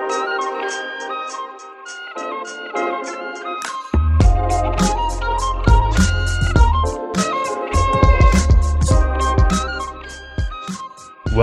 Thank you.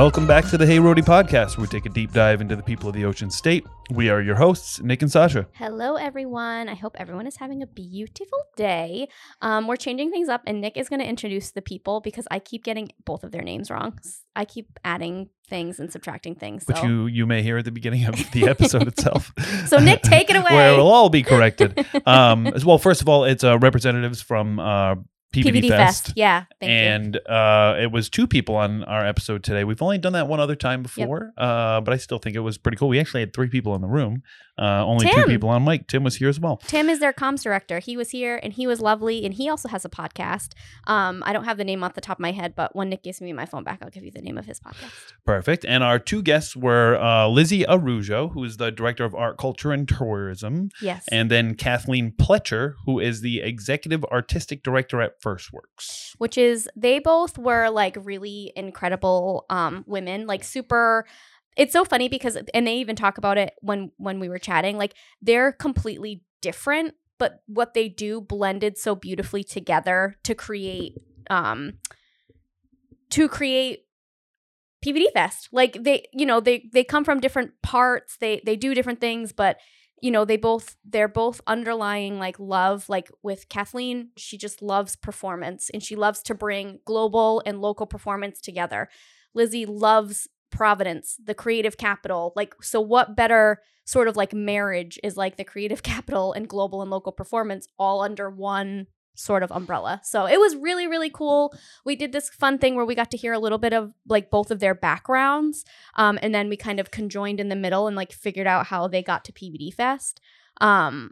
Welcome back to the Hey Rhody podcast, where we take a deep dive into the people of the Ocean State. We are your hosts, Nick and Sasha. Hello, everyone. I hope everyone is having a beautiful day. Um, we're changing things up, and Nick is going to introduce the people because I keep getting both of their names wrong. I keep adding things and subtracting things. Which so. you you may hear at the beginning of the episode itself. So, Nick, take it away. Where it'll all be corrected. Um, as well, first of all, it's uh, representatives from uh, PVD, PVD Fest. Fest. Yeah. Thank you. and uh, it was two people on our episode today. We've only done that one other time before, uh, but I still think it was pretty cool. We actually had three people in the room, uh, only two people on mic. Tim was here as well. Tim is their comms director. He was here and he was lovely, and he also has a podcast. Um, I don't have the name off the top of my head, but when Nick gives me my phone back, I'll give you the name of his podcast. Perfect. And our two guests were uh, Lizzie Araujo, who is the director of art, culture, and tourism, Yes. and then Kathleen Pletcher, who is the executive artistic director at First Works. which is they both were like really incredible um women like super it's so funny because and they even talk about it when when we were chatting like they're completely different but what they do blended so beautifully together to create um to create PVD Fest. Like they, you know, they they come from different parts. They they do different things, but you know, they both they're both underlying like love. Like with Kathleen, she just loves performance and she loves to bring global and local performance together. Lizzie loves Providence, the creative capital. Like so what better sort of like marriage is like the creative capital and global and local performance all under one sort of umbrella. So it was really really cool we did this fun thing where we got to hear a little bit of like both of their backgrounds um, and then we kind of conjoined in the middle and like figured out how they got to pvd fest um,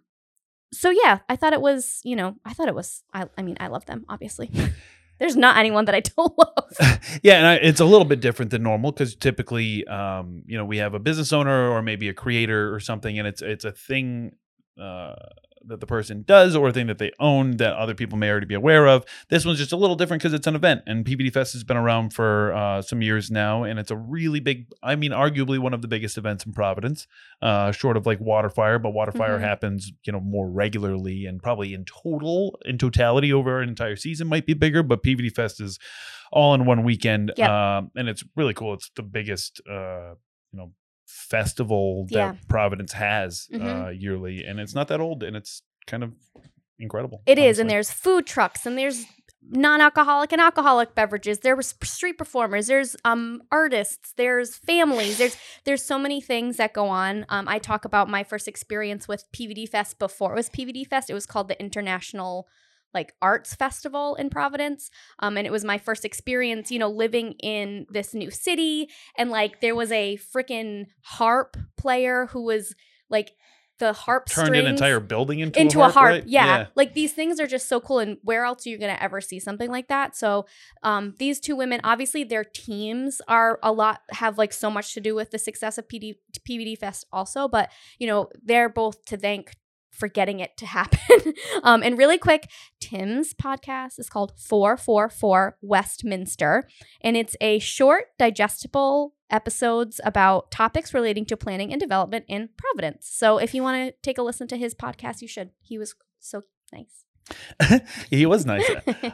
so yeah i thought it was you know i thought it was i, I mean i love them obviously there's not anyone that i don't love. Yeah, and I, it's a little bit different than normal because typically, um, you know, we have a business owner or maybe a creator or something, and it's it's a thing uh, that the person does or a thing that they own that other people may already be aware of. This one's just a little different because it's an event, and PVD Fest has been around for uh, some years now, and it's a really big. I mean, arguably one of the biggest events in Providence, uh, short of like Waterfire, but Waterfire Mhm. happens, you know, more regularly and probably in total, in totality over an entire season might be bigger, but PVD Fest is all in one weekend, Yep. um, and it's really cool. It's the biggest, uh, you know, festival that Yeah. Providence has uh, Mhm. yearly, and it's not that old, and it's kind of incredible. It is, and there's food trucks, and there's non-alcoholic and alcoholic beverages. There's street performers. There's um artists. There's families. There's there's so many things that go on. Um, I talk about my first experience with PVD Fest before it was PVD Fest. It was called the International like arts festival in Providence. Um, and it was my first experience, you know, living in this new city. And like there was a freaking harp player who was like the harp turned an entire building into, into a harp. right? Yeah. Like these things are just so cool. And where else are you going to ever see something like that? So um, these two women, obviously their teams are a lot, have like so much to do with the success of PD, PVD Fest also. But, you know, they're both to thank for getting it to happen. um, and really quick, Tim's podcast is called 444 Westminster. And it's a short, digestible episodes about topics relating to planning and development in Providence. So if you want to take a listen to his podcast, you should. He was so nice. he was nice.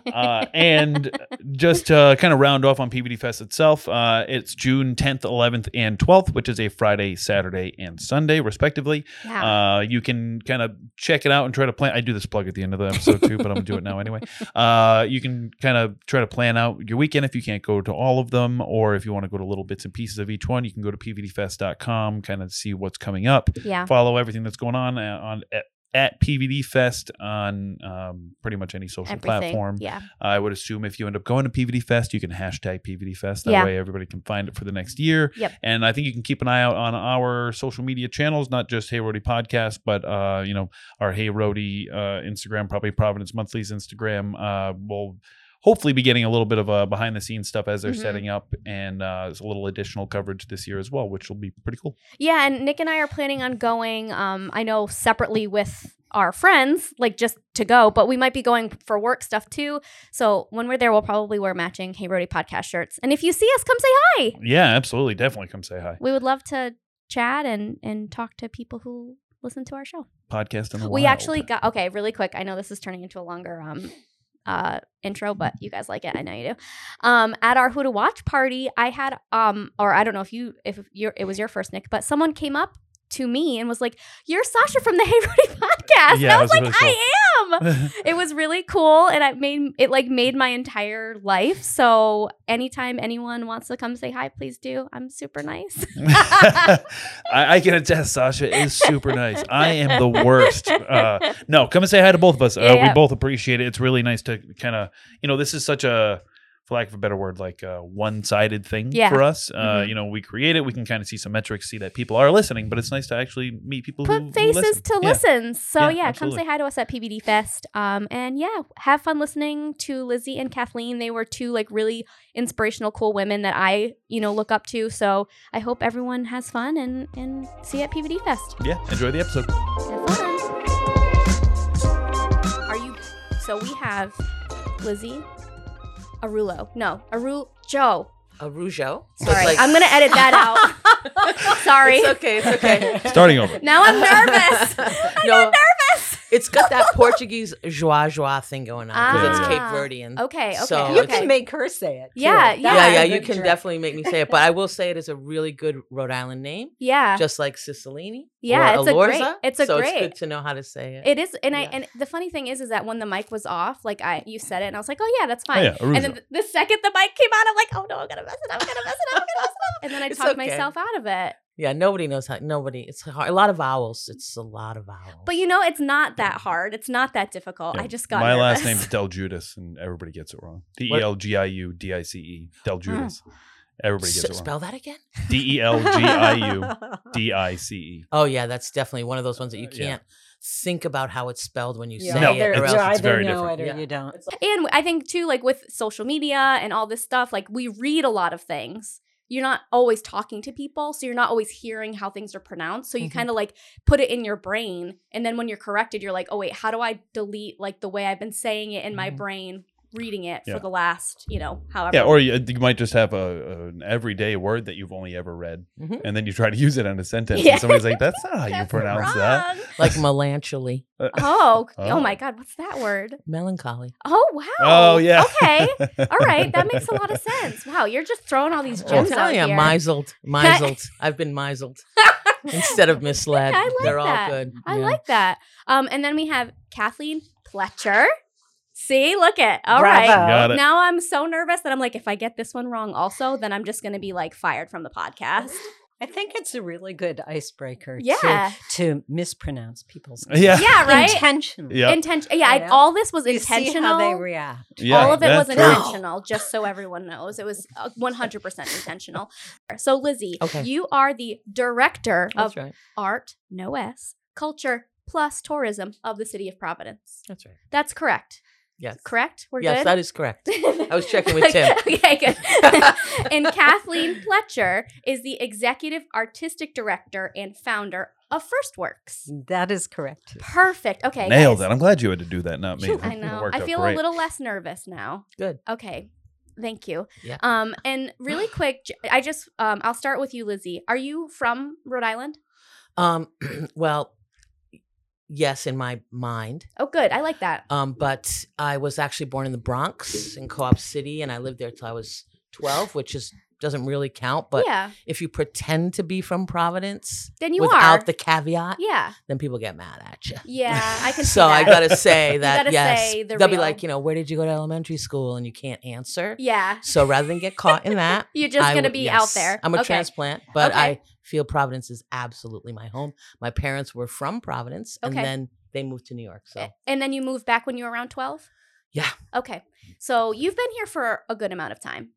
uh, and just to kind of round off on PVD Fest itself, uh, it's June 10th, 11th, and 12th, which is a Friday, Saturday, and Sunday, respectively. yeah. Uh, you can kind of check it out and try to plan. I do this plug at the end of the episode too, but I'm gonna do it now anyway. Uh, you can kind of try to plan out your weekend if you can't go to all of them, or if you want to go to little bits and pieces of each one, you can go to pvdfest.com, kind of see what's coming up yeah. follow everything that's going on uh, on at, at PVD Fest on um, pretty much any social Everything. platform. Yeah. I would assume if you end up going to PVD Fest, you can hashtag PVD Fest. That Yeah. way, everybody can find it for the next year. Yep. And I think you can keep an eye out on our social media channels, not just Hey Rhody Podcast, but uh, you know our Hey Rhody uh, Instagram, probably Providence Monthly's Instagram. Uh, we'll hopefully be getting a little bit of a behind the scenes stuff as they're Mhm. setting up, and uh, there's a little additional coverage this year as well, which will be pretty cool. Yeah. And Nick and I are planning on going, um, I know separately with our friends, like just to go, but we might be going for work stuff too. So when we're there, we'll probably wear matching Hey Rhody podcast shirts. And if you see us, come say hi. Yeah, absolutely, definitely come say hi. We would love to chat and and talk to people who listen to our show. Podcast in the We wild. actually got okay, really quick. I know this is turning into a longer um uh intro, but you guys like it. I know you do. Um at our who to watch party, I had um or I don't know if you if your it was your first Nick, but someone came up to me and was like, "You're Sasha from the Hey Rhody podcast." and I was, was like, "I am." it was really cool and it made it like made my entire life. So anytime anyone wants to come say hi, please do. I'm super nice. I, I can attest, Sasha is super nice. I am the worst. Uh, no, come and say hi to both of us. Uh, Yeah, We both appreciate it. It's really nice to kind of, you know, this is such a, for lack of a better word, like a one-sided thing Yeah. for us. Uh, Mhm. You know, we create it. We can kind of see some metrics, see that people are listening, but it's nice to actually meet people who, who Put faces listen. to Yeah. listens. So Yeah, yeah, come say hi to us at PVD Fest. Um, and yeah, have fun listening to Lizzie and Kathleen. They were two like really inspirational, cool women that I you know look up to. So I hope everyone has fun and and see you at PVD Fest. Yeah, enjoy the episode. Have fun. Are you? So we have Lizzie, Arulo. No, Aru Joe. A Rougeau. So Sorry, like- I'm gonna edit that out. Sorry. It's okay. It's okay. Starting over. Now I'm nervous. I'm no, nervous. It's got that Portuguese joie joie thing going on because it's Cape Ah. Verdean. Okay. Okay. So You okay. can make her say it. too. Yeah, That's yeah. Yeah, yeah, you can trick. definitely make me say it, but I will say it is a really good Rhode Island name, yeah. just like Cicilline. Yeah, or it's a great- it's a so great- it's good to know how to say it. It is, and I and the funny thing is, is that when the mic was off, like I, you said it, and I was like, oh yeah, that's Oh, fine. yeah, and then the, the second the mic came on, I'm like, oh no, I'm gonna mess it up, I'm gonna mess it up, I'm gonna mess it up, and then I It's talked okay. myself out of it. Yeah, nobody knows how. Nobody. It's hard. A lot of vowels. It's a lot of vowels. But you know, it's not that hard. It's not that difficult. Yeah, I just got My last nervous. name is Del Judas, and everybody gets it wrong. D e l g i u d i c e. What? L G I U D I C. Del Judas. Everybody gets S- it wrong. spell that again. D E L G I U D I C E. Oh yeah, that's definitely one of those ones that you Uh, yeah. can't think about how it's spelled when you You say No, it. either, or it's- you else- it's either very know different. it or Yeah. you don't. And I think too, like with social media and all this stuff, like we read a lot of things. You're not always talking to people, so you're not always hearing how things are pronounced. So you Mhm. kind of like put it in your brain, and then when you're corrected, you're like, oh wait, how do I delete like the way I've been saying it in my Mhm. brain, reading it Yeah. for the last, you know, however. Yeah, or you, you might just have a, an everyday word that you've only ever read, Mhm. and then you try to use it in a sentence, Yeah. and somebody's like, "That's not how you That's pronounce that." like melancholy, Uh, Oh, oh, Oh. my God, what's that word? melancholy. Oh wow. Oh yeah. Okay. All right, that makes a lot of sense. Wow, you're just throwing all these I'm gems out telling you, here. misled, misled. I've been misled instead of misled. I like They're all that. good. I Yeah. like that. Um, and then we have Kathleen Pletcher. See, look it. All right. Bravo. Got it. Now I'm so nervous that I'm like, if I get this one wrong, also, then I'm just gonna be like fired from the podcast. I think it's a really good icebreaker Yeah. to, to mispronounce people's names. Yeah. Yeah, right. Intentionally. Yeah. Intention. Yeah, I, all this was You see intentional. how they react. Yeah, all of it was true. intentional, just so everyone knows. It was uh, 100% intentional. So, Lizzie, Okay. you are the director of right. art, no S, culture plus tourism of the city of Providence. That's right. That's correct. Yes. Correct? We're yes, good? that is correct. I was checking with Tim. okay, good. and Kathleen Pletcher is the executive artistic director and founder of First Works. That is correct. Perfect. Okay. Nailed guys. it. I'm glad you had to do that, not me. I know. I feel a little less nervous now. Good. Okay. Thank you. Yeah. Um, and really quick, I just um, I'll start with you, Lizzie. Are you from Rhode Island? Um, well, yes, in my mind. Oh, good. I like that. Um, but I was actually born in the Bronx in Co-op City, and I lived there till I was twelve, which is doesn't really count. But yeah. if you pretend to be from Providence Then you without are. Without the caveat, yeah. then people get mad at you. Yeah. I can. so I gotta say that gotta yes, say the they'll be like, you know, where did you go to elementary school, and you can't answer. Yeah. So rather than get caught in that, You're just I gonna be out there. I'm a Okay. transplant, but Okay. I feel Providence is absolutely my home. My parents were from Providence, and then they moved to New York. So And then you moved back when you were around 12? Yeah. Okay. So you've been here for a good amount of time.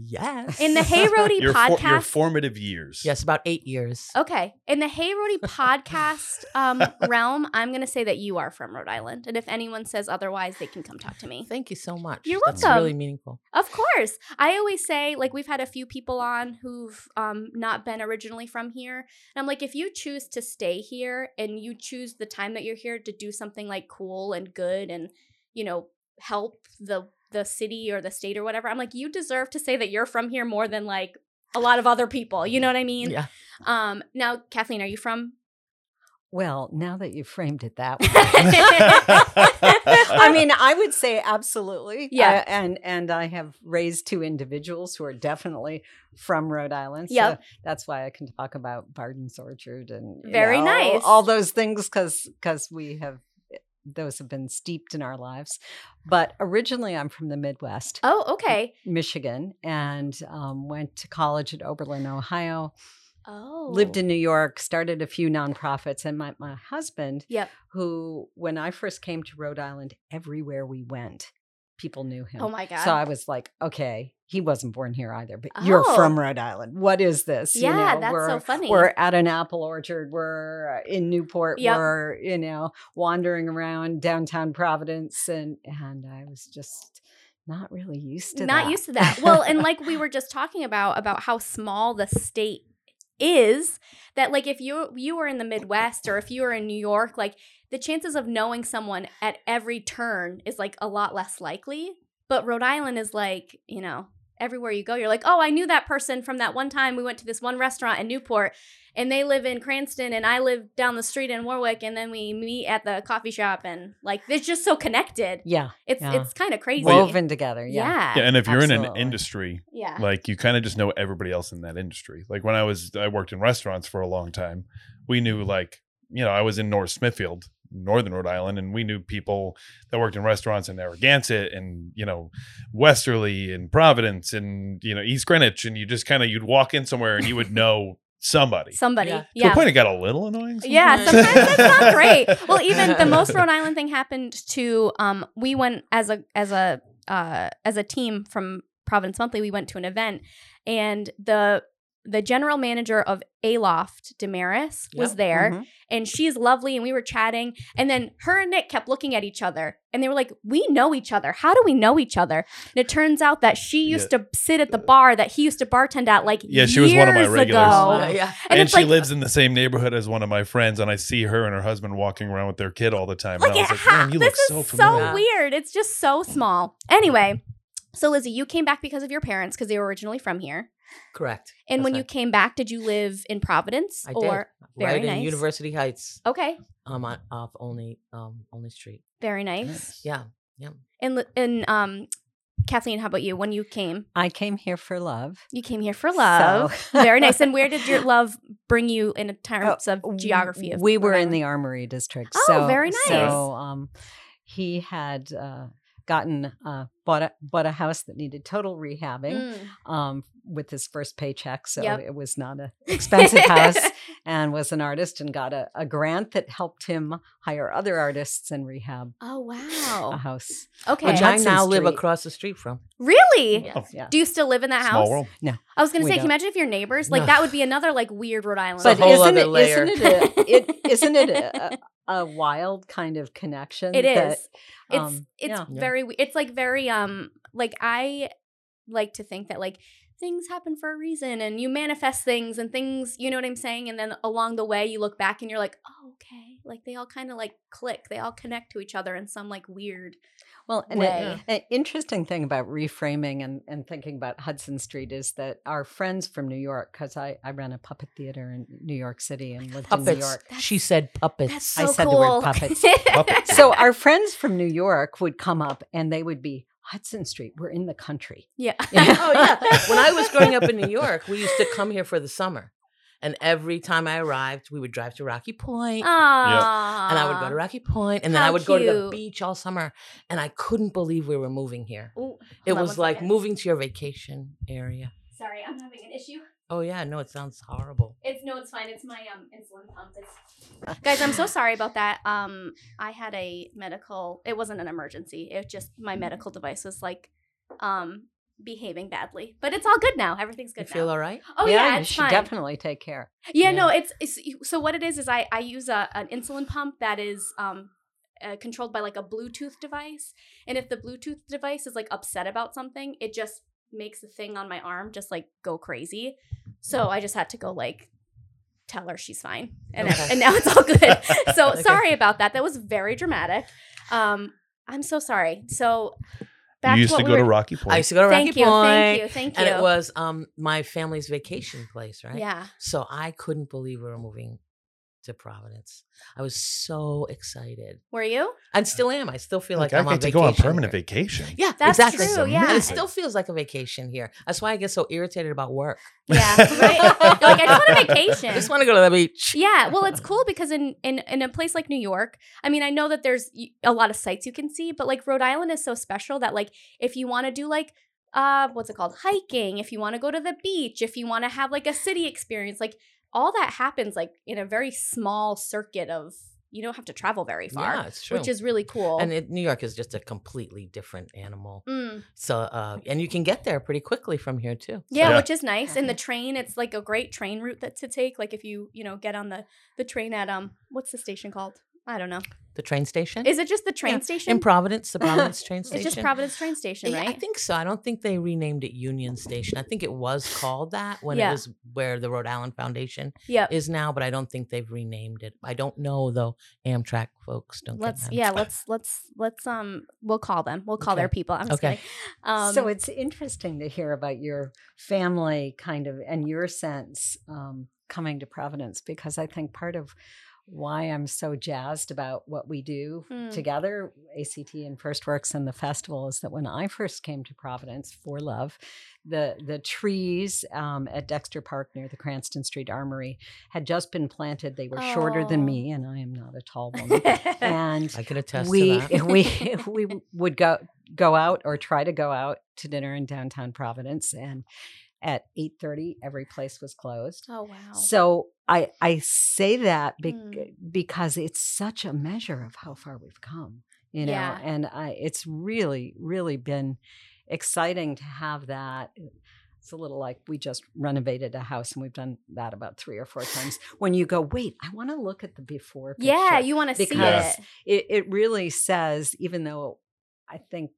Yes, In the Hey Rhody your, for- podcast. your formative years. yes, about eight years. okay. In the Hey Rhody podcast um, realm, I'm going to say that you are from Rhode Island. And if anyone says otherwise, they can come talk to me. Thank you so much. You're welcome. That's really meaningful. Of course. I always say, like, we've had a few people on who've um, not been originally from here. And I'm like, if you choose to stay here and you choose the time that you're here to do something like cool and good and, you know, help the the city or the state or whatever, I'm like, you deserve to say that you're from here more than like a lot of other people. You know what I mean? Yeah. Um, now, Kathleen, are you from? Well, now that you framed it that way. I mean, I would say absolutely. Yeah. Uh, and and I have raised two individuals who are definitely from Rhode Island. Yep. So that's why I can talk about Barden's Orchard and you Very know, nice. all those things because because we have those have been steeped in our lives. But originally, I'm from the Midwest, oh, okay. Michigan, and um, went to college at Oberlin, Ohio. Oh, lived in New York, started a few nonprofits, and my, my husband, Yep. who when I first came to Rhode Island, everywhere we went, people knew oh him. Oh my god. So I was like, okay, he wasn't born here either, but you're Oh. from Rhode Island. What is this? You Yeah, know, that's we're, so funny. We're at an apple orchard. We're in Newport. Yep. We're you know wandering around downtown Providence, and and I was just not really used to not that. used to that. Well, and like we were just talking about about how small the state is that like if you you were in the Midwest or if you were in New York, like the chances of knowing someone at every turn is like a lot less likely. But Rhode Island is like, you know, everywhere you go, you're like, oh, I knew that person from that one time we went to this one restaurant in Newport and they live in Cranston and I live down the street in Warwick and then we meet at the coffee shop and like it's just so connected. yeah, It's Yeah. it's kind of crazy. woven together. Yeah. yeah. yeah, and if you're in an industry, Yeah. like you kind of just know everybody else in that industry. Like when I was, I worked in restaurants for a long time. We knew like, you know, I was in North Smithfield, Northern Rhode Island, and we knew people that worked in restaurants in Narragansett and you know, Westerly and Providence and you know East Greenwich, and you just kind of you'd walk in somewhere and you would know somebody. Somebody. Yeah. Yeah. A point, it got a little annoying. Yeah, sometimes. sometimes it's not great. Well, even the most Rhode Island thing happened to um we went as a as a uh as a team from Providence Monthly, we went to an event and the the general manager of Aloft Damaris was Yep. there Mhm. and she's lovely and we were chatting and then her and Nick kept looking at each other and they were like we know each other how do we know each other and it turns out that she used to sit at the bar that he used to bartend at like Yeah, she was one of my regulars. ago. Uh, yeah. and, And, she like lives in the same neighborhood as one of my friends, and I see her and her husband walking around with their kid all the time. Like, and I was like, ha- man, you this look so is familiar. so weird. It's just so small. Anyway, so Lizzie, you came back because of your parents because they were originally from here. Correct. And That's when you right. came back, did you live in Providence I or did. very right nice. in University Heights. okay, Um, on, off only um only street. very nice. Yeah. Yeah. And and um, Kathleen, how about you? When you came, I came here for love. you came here for love. So- very nice. And where did your love bring you in terms of Uh, geography? Of we were Rhode in the Armory district. Oh, so, very nice. So um, he had uh, gotten uh, bought a bought a house that needed total rehabbing Mm. um, with his first paycheck. So Yep. it was not an expensive house, and was an artist and got a, a grant that helped him hire other artists and rehab Oh wow, a house. Okay. Which I Hudson now live across the street from. really? Yes, yeah. Do you still live in that Small house? world. I was gonna We say, can you imagine if your neighbors like No. that would be another like weird Rhode Island. But But a whole isn't other it, layer. isn't it, a, it isn't it a, a, wild kind of connection? It is. that, it's um, it's yeah. Yeah. very it's like very um like I like to think that like things happen for a reason and you manifest things and things you know what I'm saying and then along the way you look back and you're like oh okay like they all kind of like click they all connect to each other in some like weird Well, and way. an interesting thing about reframing and, and thinking about Hudson Street is that our friends from New York, because I, I ran a puppet theater in New York City and lived in New Puppets. York. She said puppets. that's so I said the word puppets. Puppets. So our friends from New York would come up and they would be Hudson Street. We're in the country. yeah oh yeah. When I was growing up in New York, we used to come here for the summer. And every time I arrived, we would drive to Rocky Point, Aww. and I would go to Rocky Point, and then I How would go to the beach all summer. And I couldn't believe we were moving here. Ooh, It was like moving to your vacation area. Sorry I'm having an issue Oh yeah, no, it sounds horrible. It's no, it's fine. It's my um insulin pump. It's... Guys, I'm so sorry about that. Um, I had a medical. It wasn't an emergency. It just my medical device was like, um, behaving badly. But it's all good now. Everything's good. You good feel now. all right? oh yeah, you it's should fine. definitely take care. Yeah, Yeah. no, it's, it's so what it is is I I use a an insulin pump that is um uh, controlled by like a Bluetooth device, and if the Bluetooth device is like upset about something, it just makes the thing on my arm just like go crazy. So I just had to go like tell her she's fine, and Okay. and now it's all good. so Okay. sorry about that. That was very dramatic. Um, I'm so sorry. So back you used what to we go to Rocky Point. I used to go to Thank Rocky you, Point, thank you, thank you. and it was um my family's vacation place, right? Yeah. So I couldn't believe we were moving to Providence. I was so excited, Were you? and still am. I still feel like, like, I I'm on get to vacation. go on permanent here. vacation. Yeah, That's exactly. true, And yeah. it still feels like a vacation here. That's why I get so irritated about work. Yeah. Right. Like I just want a vacation. I just want to go to the beach. Yeah, well, it's cool because in, in in a place like New York, I mean, I know that there's a lot of sites you can see, but like Rhode Island is so special that like if you want to do like uh what's it called hiking, if you want to go to the beach, if you want to have like a city experience, like all that happens like in a very small circuit of you don't have to travel very far, Yeah, it's true. which is really cool. and it, New York is just a completely different animal. Mm, So, uh, and you can get there pretty quickly from here too. yeah, Yeah. which is nice. And the train, it's like a great train route that to take. Like if you you know get on the the train at um what's the station called? I don't know. The train station Is it just the train Yeah, station? in Providence, the Providence train station. It's just Providence train station, Yeah, right? I think so. I don't think they renamed it Union Station. I think it was called that when Yeah. it was where the Rhode Island Foundation Yep. is now, but I don't think they've renamed it. I don't know though. Amtrak folks don't. Let's get yeah, let's let's let's um we'll call them. We'll call their people. I'm just Okay. kidding. Um so it's interesting to hear about your family kind of and your sense um, coming to Providence because I think part of why I'm so jazzed about what we do Mm. together, ACT and First Works and the festival, is that when I first came to Providence for love, the the trees um, at Dexter Park near the Cranston Street Armory had just been planted. They were shorter than Oh. me, and I am not a tall woman. and I can attest we to that. we we would go go out or try to go out to dinner in downtown Providence and at 8:30 every place was closed. oh wow. So I I say that bec- Mm. because it's such a measure of how far we've come, you know. Yeah. And I it's really really been exciting to have that it's a little like we just renovated a house and we've done that about 3 or 4 times. When you go, "Wait, I want to look at the before picture." yeah, you want to see it. it, it really says, even though I think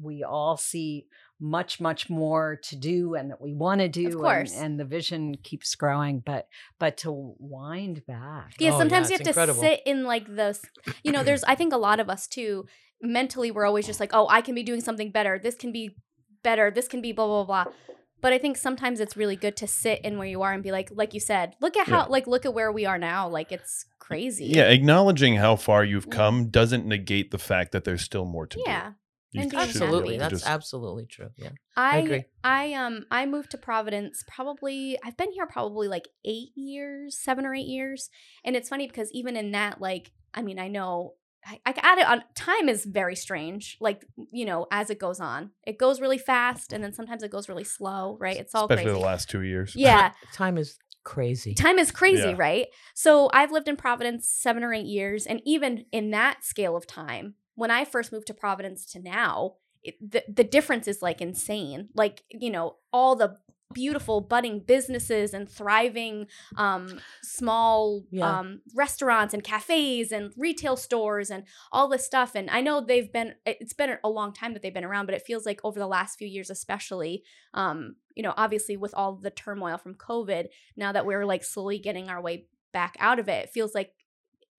we all see much, much more to do and that we want to do, and- course. And, the vision keeps growing, but but to wind back, Yeah, Oh, sometimes yeah, you have it's to sit in like the you know, there's I think a lot of us too mentally we're always just like, "Oh, I can be doing something better. This can be better. This can be blah blah blah." But I think sometimes it's really good to sit in where you are and be like, like you said, look at how Yeah. like look at where we are now. Like it's crazy. Yeah, acknowledging how far you've mm. come doesn't negate the fact that there's still more to Yeah. do. And absolutely, that's just- absolutely true. Yeah, I, agree. I um I moved to Providence probably I've been here probably like 8 years, 7 or 8 years. And it's funny because even in that like I mean, I know I, I add it on time is very strange. Like, you know, as it goes on. It goes really fast and then sometimes it goes really slow, right? It's all especially crazy. the last two years. yeah. time is crazy. Time is crazy, Yeah. right? So I've lived in Providence seven or eight years, and even in that scale of time, when I first moved to Providence to now, it, the the difference is like insane. Like you know, all the beautiful budding businesses and thriving um, small Yeah. um, restaurants and cafes and retail stores and all this stuff. And I know they've been it- it's been a long time that they've been around, but it feels like over the last few years, especially, um, you know, obviously with all the turmoil from COVID, now that we're like slowly getting our way back out of it, it feels like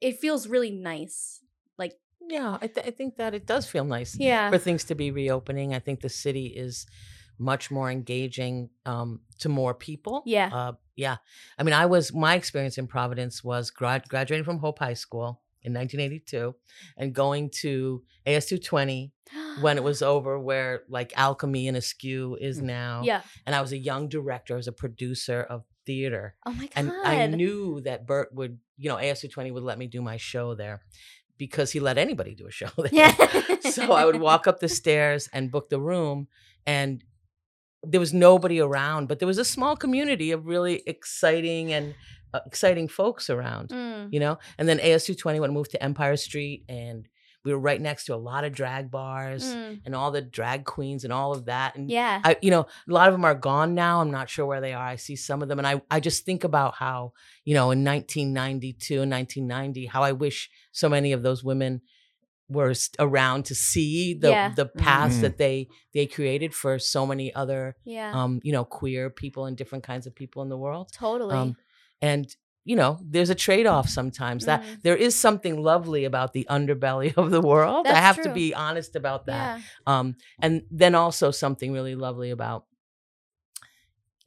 it feels really nice. Yeah, I, th- I think that it does feel nice yeah, for things to be reopening. I think the city is much more engaging um, to more people. Yeah. Uh, yeah. I mean, I was, my experience in Providence was grad- graduating from Hope High School in 1982 and going to AS220 when it was over, where like Alchemy and Askew is now. yeah. And I was a young director, I was a producer of theater. Oh my god. And I knew that Bert would, you know, AS220 would let me do my show there because he let anybody do a show there. Yeah. so I would walk up the stairs and book the room, and there was nobody around, but there was a small community of really exciting and uh, exciting folks around, Mm. you know. And then AS220 went moved to Empire Street, and we were right next to a lot of drag bars Mm. and all the drag queens and all of that. And Yeah. I, you know, a lot of them are gone now. I'm not sure where they are. I see some of them, and I, I just think about how, you know, in 1992 and 1990, how I wish so many of those women were around to see the Yeah. the paths Mhm. that they they created for so many other, yeah. um, you know, queer people and different kinds of people in the world. totally. Um, and you know, there's a trade off sometimes. That Mm. there is something lovely about the underbelly of the world. I That's have to be honest about that. Yeah. Um, and then also something really lovely about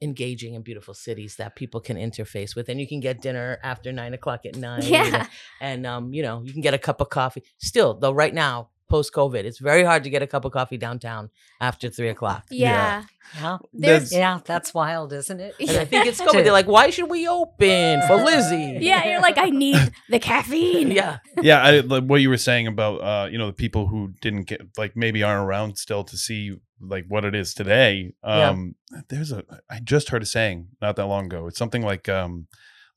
engaging in beautiful cities that people can interface with and you can get dinner after nine o'clock at night Yeah. and um, you know you can get a cup of coffee still though right now post covid it's very hard to get a cup of coffee downtown after three o'clock Yeah. Yeah, There's yeah, that's wild, isn't it? and i think it's covid they're like why should we open for lizzie yeah, you're like, I need the caffeine. yeah yeah, I, like what you were saying about uh, you know the people who didn't get like maybe aren't around still to see like what it is today. Yeah. Um, There's a I just heard a saying not that long ago. It's something like um,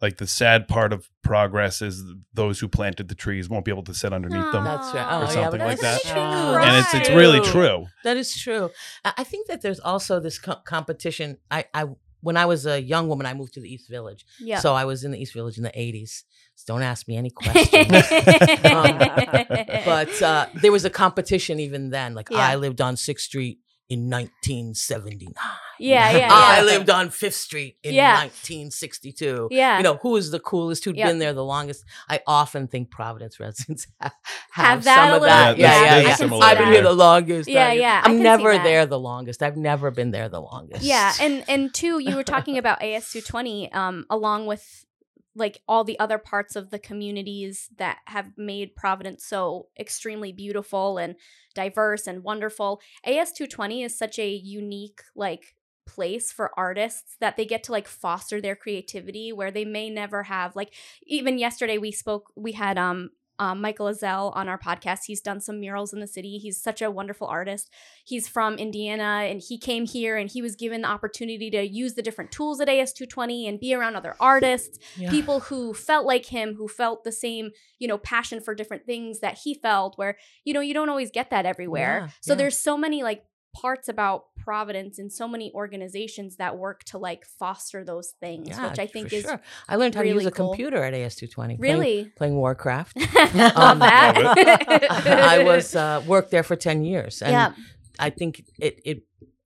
like the sad part of progress is those who planted the trees won't be able to sit underneath them. That's right. Oh, Or yeah, something but like that's that. true. and it's it's really true. That is true. I I think that there's also this co- competition. I, I when I was a young woman, I moved to the East Village. Yeah. So I was in the East Village in the 80s. So don't ask me any questions. but uh, there was a competition even then. Like Yeah. I lived on Sixth Street in 1979. yeah, yeah, yeah. I lived on Fifth Street in Yeah. 1962. Yeah. You know, who is the coolest, who'd Yep. been there the longest? I often think Providence residents have, Have that some a of that. Yeah, Yeah, yeah, yeah. a I've been here the longest. Yeah, I- yeah, I I'm never there the longest. I've never been there the longest. Yeah, and and two, you were talking about AS220, um, along with like all the other parts of the communities that have made Providence so extremely beautiful and diverse and wonderful. AS220 is such a unique like place for artists that they get to like foster their creativity where they may never have like even yesterday we spoke we had um um, Michael Azell on our podcast. He's done some murals in the city. He's such a wonderful artist he's from Indiana and he came here and he was given the opportunity to use the different tools at AS220 and be around other artists, Yeah. people who felt like him, who felt the same, you know, passion for different things that he felt where, you know, you don't always get that everywhere. Yeah, so yeah. there's so many like parts about Providence and so many organizations that work to like foster those things, Yeah, which I think for is sure. I learned how to really use a cool. computer at AS220. really Playing, Warcraft. love Um, that. I was uh, worked there for 10 years. And yeah. I think it, it,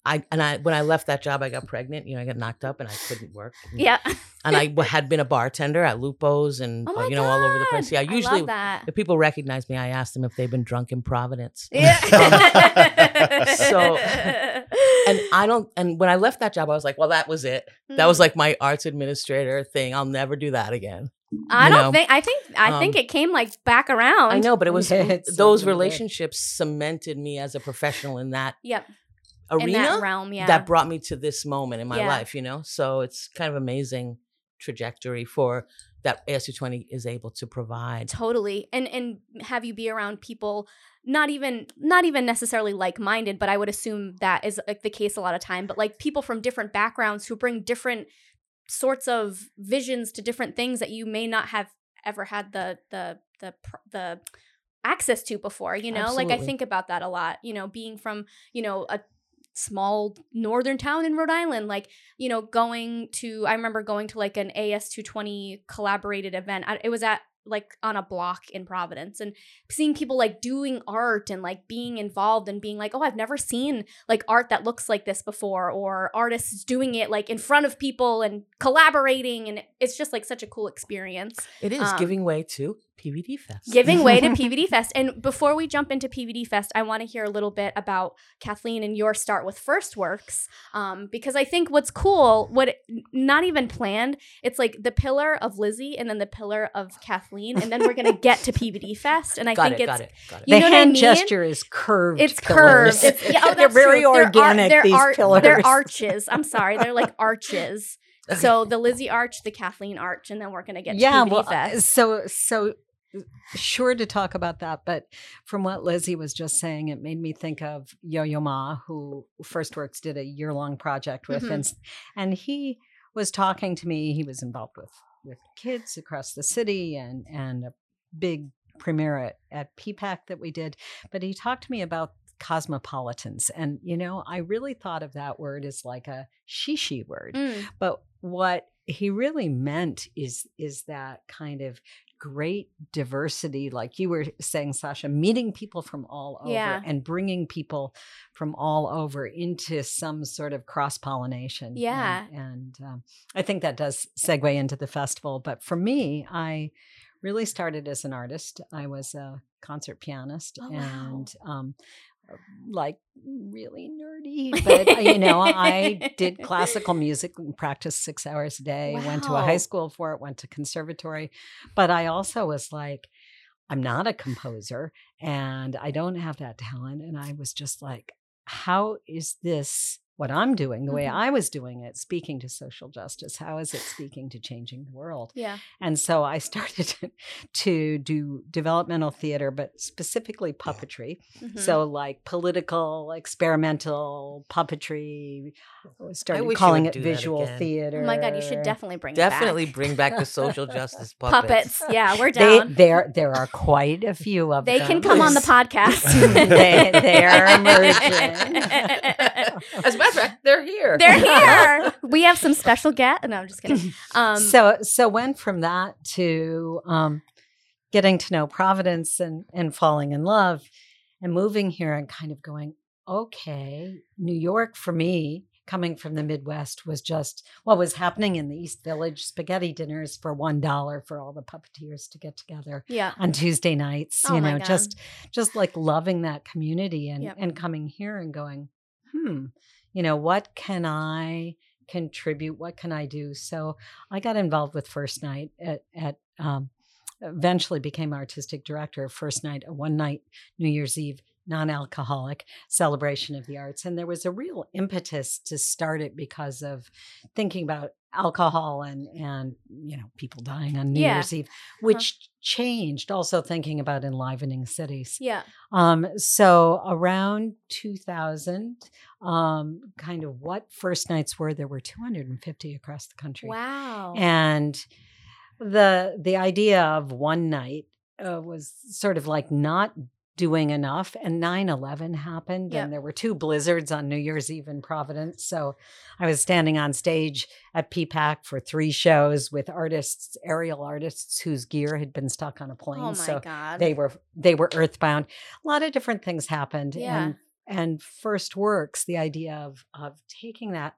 I, and I, when I left that job, I got pregnant. You know, I got knocked up and I couldn't work. And, Yeah. and I had been a bartender at Lupo's and, Oh uh, you know, all over the place. Yeah, usually I love that. if people recognize me, I ask them if they've been drunk in Providence. Yeah. So- And I don't, and when I left that job, I was like, well, that was it. That was Mm. like my arts administrator thing. I'll never do that again. I you don't know, think I think I think um, it came like back around. I know, but it was Yeah, those certainly did. relationships cemented me as a professional in that Yep. Arena that realm, yeah. that brought me to this moment in my Yeah. life, you know? So it's kind of amazing trajectory for that AS220 is able to provide. totally. And and have you be around people not even not even necessarily like-minded, but I would assume that is like the case a lot of time, but like people from different backgrounds who bring different sorts of visions to different things that you may not have ever had the the the the access to before you know like i think about that a lot you know being from you know a small northern town in Rhode Island like you know going to I remember going to like an AS220 collaborated event I, it was at like on a block in Providence and seeing people like doing art and like being involved and being like oh I've never seen like art that looks like this before or artists doing it like in front of people and collaborating and it's just like such a cool experience It is Um, giving way to PVD Fest. giving way to PVD Fest. And before we jump into PVD Fest, I want to hear a little bit about Kathleen and your start with First Works, um, because I think what's cool, what not even planned, it's like the pillar of Lizzie and then the pillar of Kathleen, and then we're gonna get to PVD Fest. And I got think it, it's got it, got it. You the know what I hand mean? gesture is curved. it's pillars. curved. It's, yeah, oh, they're very true. They're ar- organic. These ar- pillars. they're arches. I'm sorry, they're like arches. Okay. So the Lizzie arch, the Kathleen arch, and then we're gonna get yeah to PVD well uh, Fest. so so sure to talk about that but from what lizzie was just saying it made me think of yo-yo ma who first works did a year-long project with Mhm. and and he was talking to me he was involved with with kids across the city and and a big premiere at, at ppac that we did but he talked to me about cosmopolitans and you know i really thought of that word as like a shishi word Mm, but what he really meant is is that kind of great diversity like you were saying sasha meeting people from all over Yeah. and bringing people from all over into some sort of cross pollination Yeah. and, and um, i think that does segue into the festival but for me i really started as an artist i was a concert pianist Oh, wow. and um, like really nerdy but uh, you know i did classical music and practiced six hours a day went to a high school for it went to conservatory but i also was like i'm not a composer and i don't have that talent and i was just like how is this what i'm doing the way Mhm. i was doing it speaking to social justice how is it speaking to changing the world Yeah. and so I started to do developmental theater, but specifically puppetry. Mhm. So, like political, experimental puppetry. I started wish you calling it visual theater. oh my god, you should definitely bring Definitely it back. bring back the social justice puppets. puppets. Yeah, we're They, down. there, there are quite a few of They them. They can come on the podcast. They- they are emerging. As a matter of fact, they're here. They're here. We have some special guests. No, I'm just kidding. Um, so so went from that to um, getting to know Providence and and falling in love and moving here and kind of going okay New York for me coming from the Midwest was just what was happening in the East Village spaghetti dinners for one dollar for all the puppeteers to get together yeah. on Tuesday nights Oh you know God. just just like loving that community and Yep. and coming here and going hmm you know what can I contribute? What can I do? So I got involved with First Night at at um, eventually became artistic director of First Night a one night New Year's Eve non-alcoholic celebration of the arts and there was a real impetus to start it because of thinking about alcohol and and you know people dying on New Yeah. Year's Eve which changed also thinking about enlivening cities Yeah. um so around 2000 um kind of what first nights were there were 250 across the country Wow. and the the idea of one night uh, was sort of like not doing enough and 9-11 happened Yep. and there were two blizzards on new year's eve in providence so i was standing on stage at ppac for three shows with artists aerial artists whose gear had been stuck on a oh plane oh my so god. they were they were earthbound a lot of different things happened Yeah. and and first works the idea of of taking that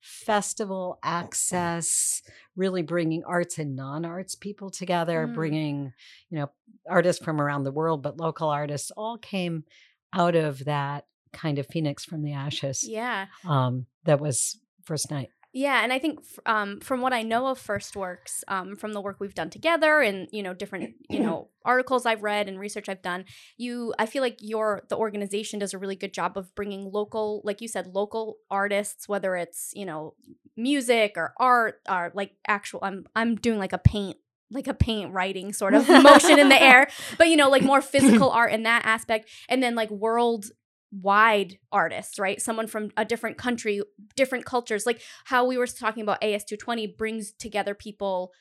festival access really bringing arts and non-arts people together Mm. bringing you know artists from around the world but local artists all came out of that kind of phoenix from the ashes yeah. um that was first night Yeah, and I think f- um, from what I know of First Works, um, from the work we've done together, and you know different you know articles I've read and research I've done, you I feel like your the organization does a really good job of bringing local, like you said, local artists, whether it's you know music or art or like actual. I'm I'm doing like a paint like a paint writing sort of motion in the air, but you know like more physical art in that aspect, and then like world wide artists right someone from a different country different cultures like how we were talking about AS220 brings together people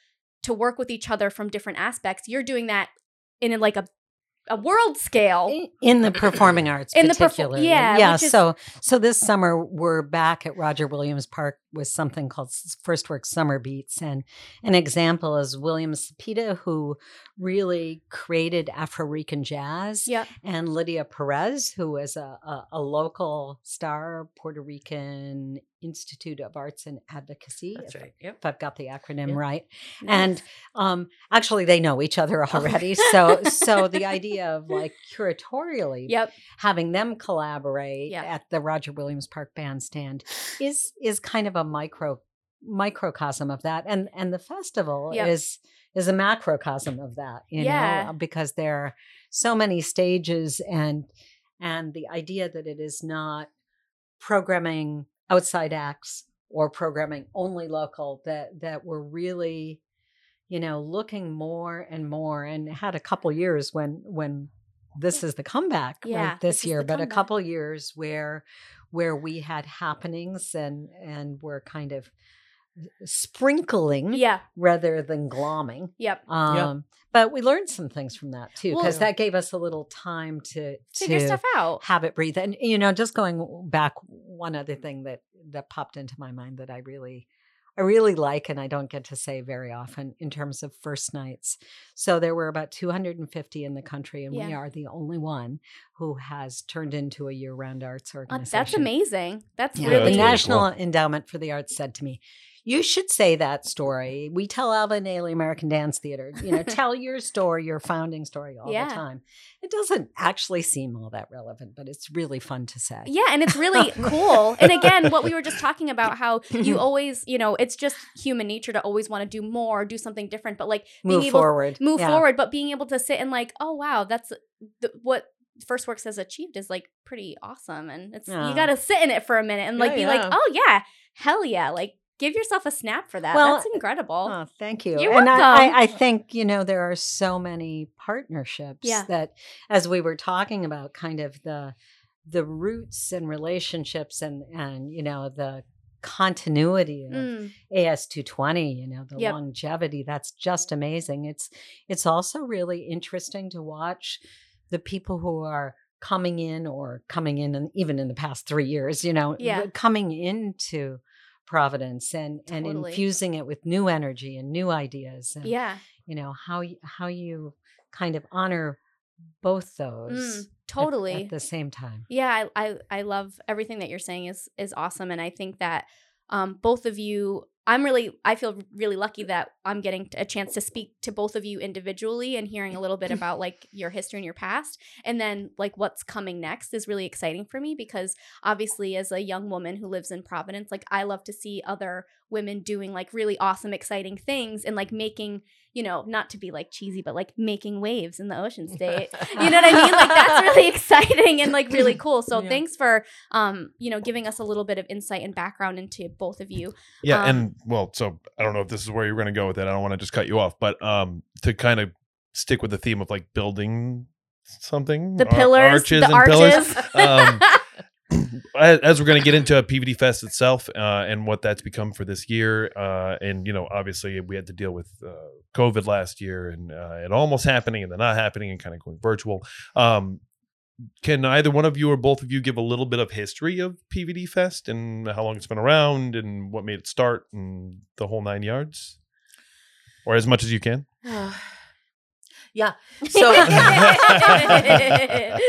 to work with each other from different aspects. You're doing that in like a a world scale. In the performing arts In the perfor- particularly yeah, yeah is- so so this summer we're back at roger williams park with something called first work summer beats and an example is william cepeda who really created afro-rican jazz Yeah. and lydia perez who is a, a, a local star puerto rican institute of arts and advocacy That's if, right. Yep. if i've got the acronym Yeah. right and um actually they know each other Oh. already so so the idea of like curatorially Yep. having them collaborate Yeah. at the roger williams park bandstand is is kind of a micro microcosm of that and and the festival Yep. is is a macrocosm of that you Yeah. know because there are so many stages and and the idea that it is not programming outside acts or programming only local that that we're really you know looking more and more and had a couple years when when this is the comeback Yeah, right, this this year the but a couple years where where we had happenings and and we're kind of sprinkling Yeah. rather than glomming Yep. um but we learned some things from that too Well- because that gave us a little time to Figure to stuff out. have it breathe and you know just going back one other thing that that popped into my mind that i really I really like, and I don't get to say very often in terms of first nights. So there were about 250 in the country, and we are the only one who has turned into a year-round arts Uh, organization. that's amazing. That's Yeah, Yeah, really that's the really National Endowment for the Arts said to me, "You should say that story. We tell Alvin Ailey American Dance Theater, you know, tell your story, your founding story all Yeah. the time." It doesn't actually seem all that relevant, but it's really fun to say. Yeah, and it's really cool. And again, what we were just talking about, how you always, you know, it's just human nature to always want to do more, do something different, but like being Move able forward. move Yeah. forward, but being able to sit and like, oh wow, that's the, what First Works has achieved is like pretty awesome, and it's Yeah. you got to sit in it for a minute and like Yeah, be yeah. like, oh yeah, hell yeah, like give yourself a snap for that. Well, that's incredible. Oh, thank you. You're and I, welcome. I, I think, you know, there are so many partnerships Yeah. that as we were talking about kind of the the roots and relationships and and you know the continuity of Mm, AS220, you know, the Yep. longevity, that's just amazing. It's it's also really interesting to watch the people who are coming in or coming in and even in the past 3 years, you know, Yeah. coming into Providence and and infusing it with new energy and new ideas and yeah, you know how you, how you kind of honor both those mm, at- totally. at, the same time. Yeah, I, I I love everything that you're saying is is awesome, and I think that um, both of you. I'm really, I feel really lucky that I'm getting a chance to speak to both of you individually and hearing a little bit about like your history and your past. And then like what's coming next is really exciting for me because obviously, as a young woman who lives in Providence, like I love to see other women doing like really awesome, exciting things and like making, you know, not to be like cheesy, but like making waves in the ocean state you know what I mean? Like that's really exciting and like really cool. So Yeah. thanks for um, you know, giving us a little bit of insight and background into both of you. Yeah, Um, and well, so I don't know if this is where you're going to go with it. I don't want to just cut you off, but um, to kind of stick with the theme of like building something, The ar- pillars, arches, the and arches. pillars. Um, as as we're going to get into PVD Fest itself uh, and what that's become for this year, uh, and you know, obviously we had to deal with uh, COVID last year, and uh, it almost happening and then not happening, and kind of going virtual. Um, can either one of you or both of you give a little bit of history of PVD Fest and how long it's been around and what made it start and the whole nine yards, or as much as you can? yeah. So,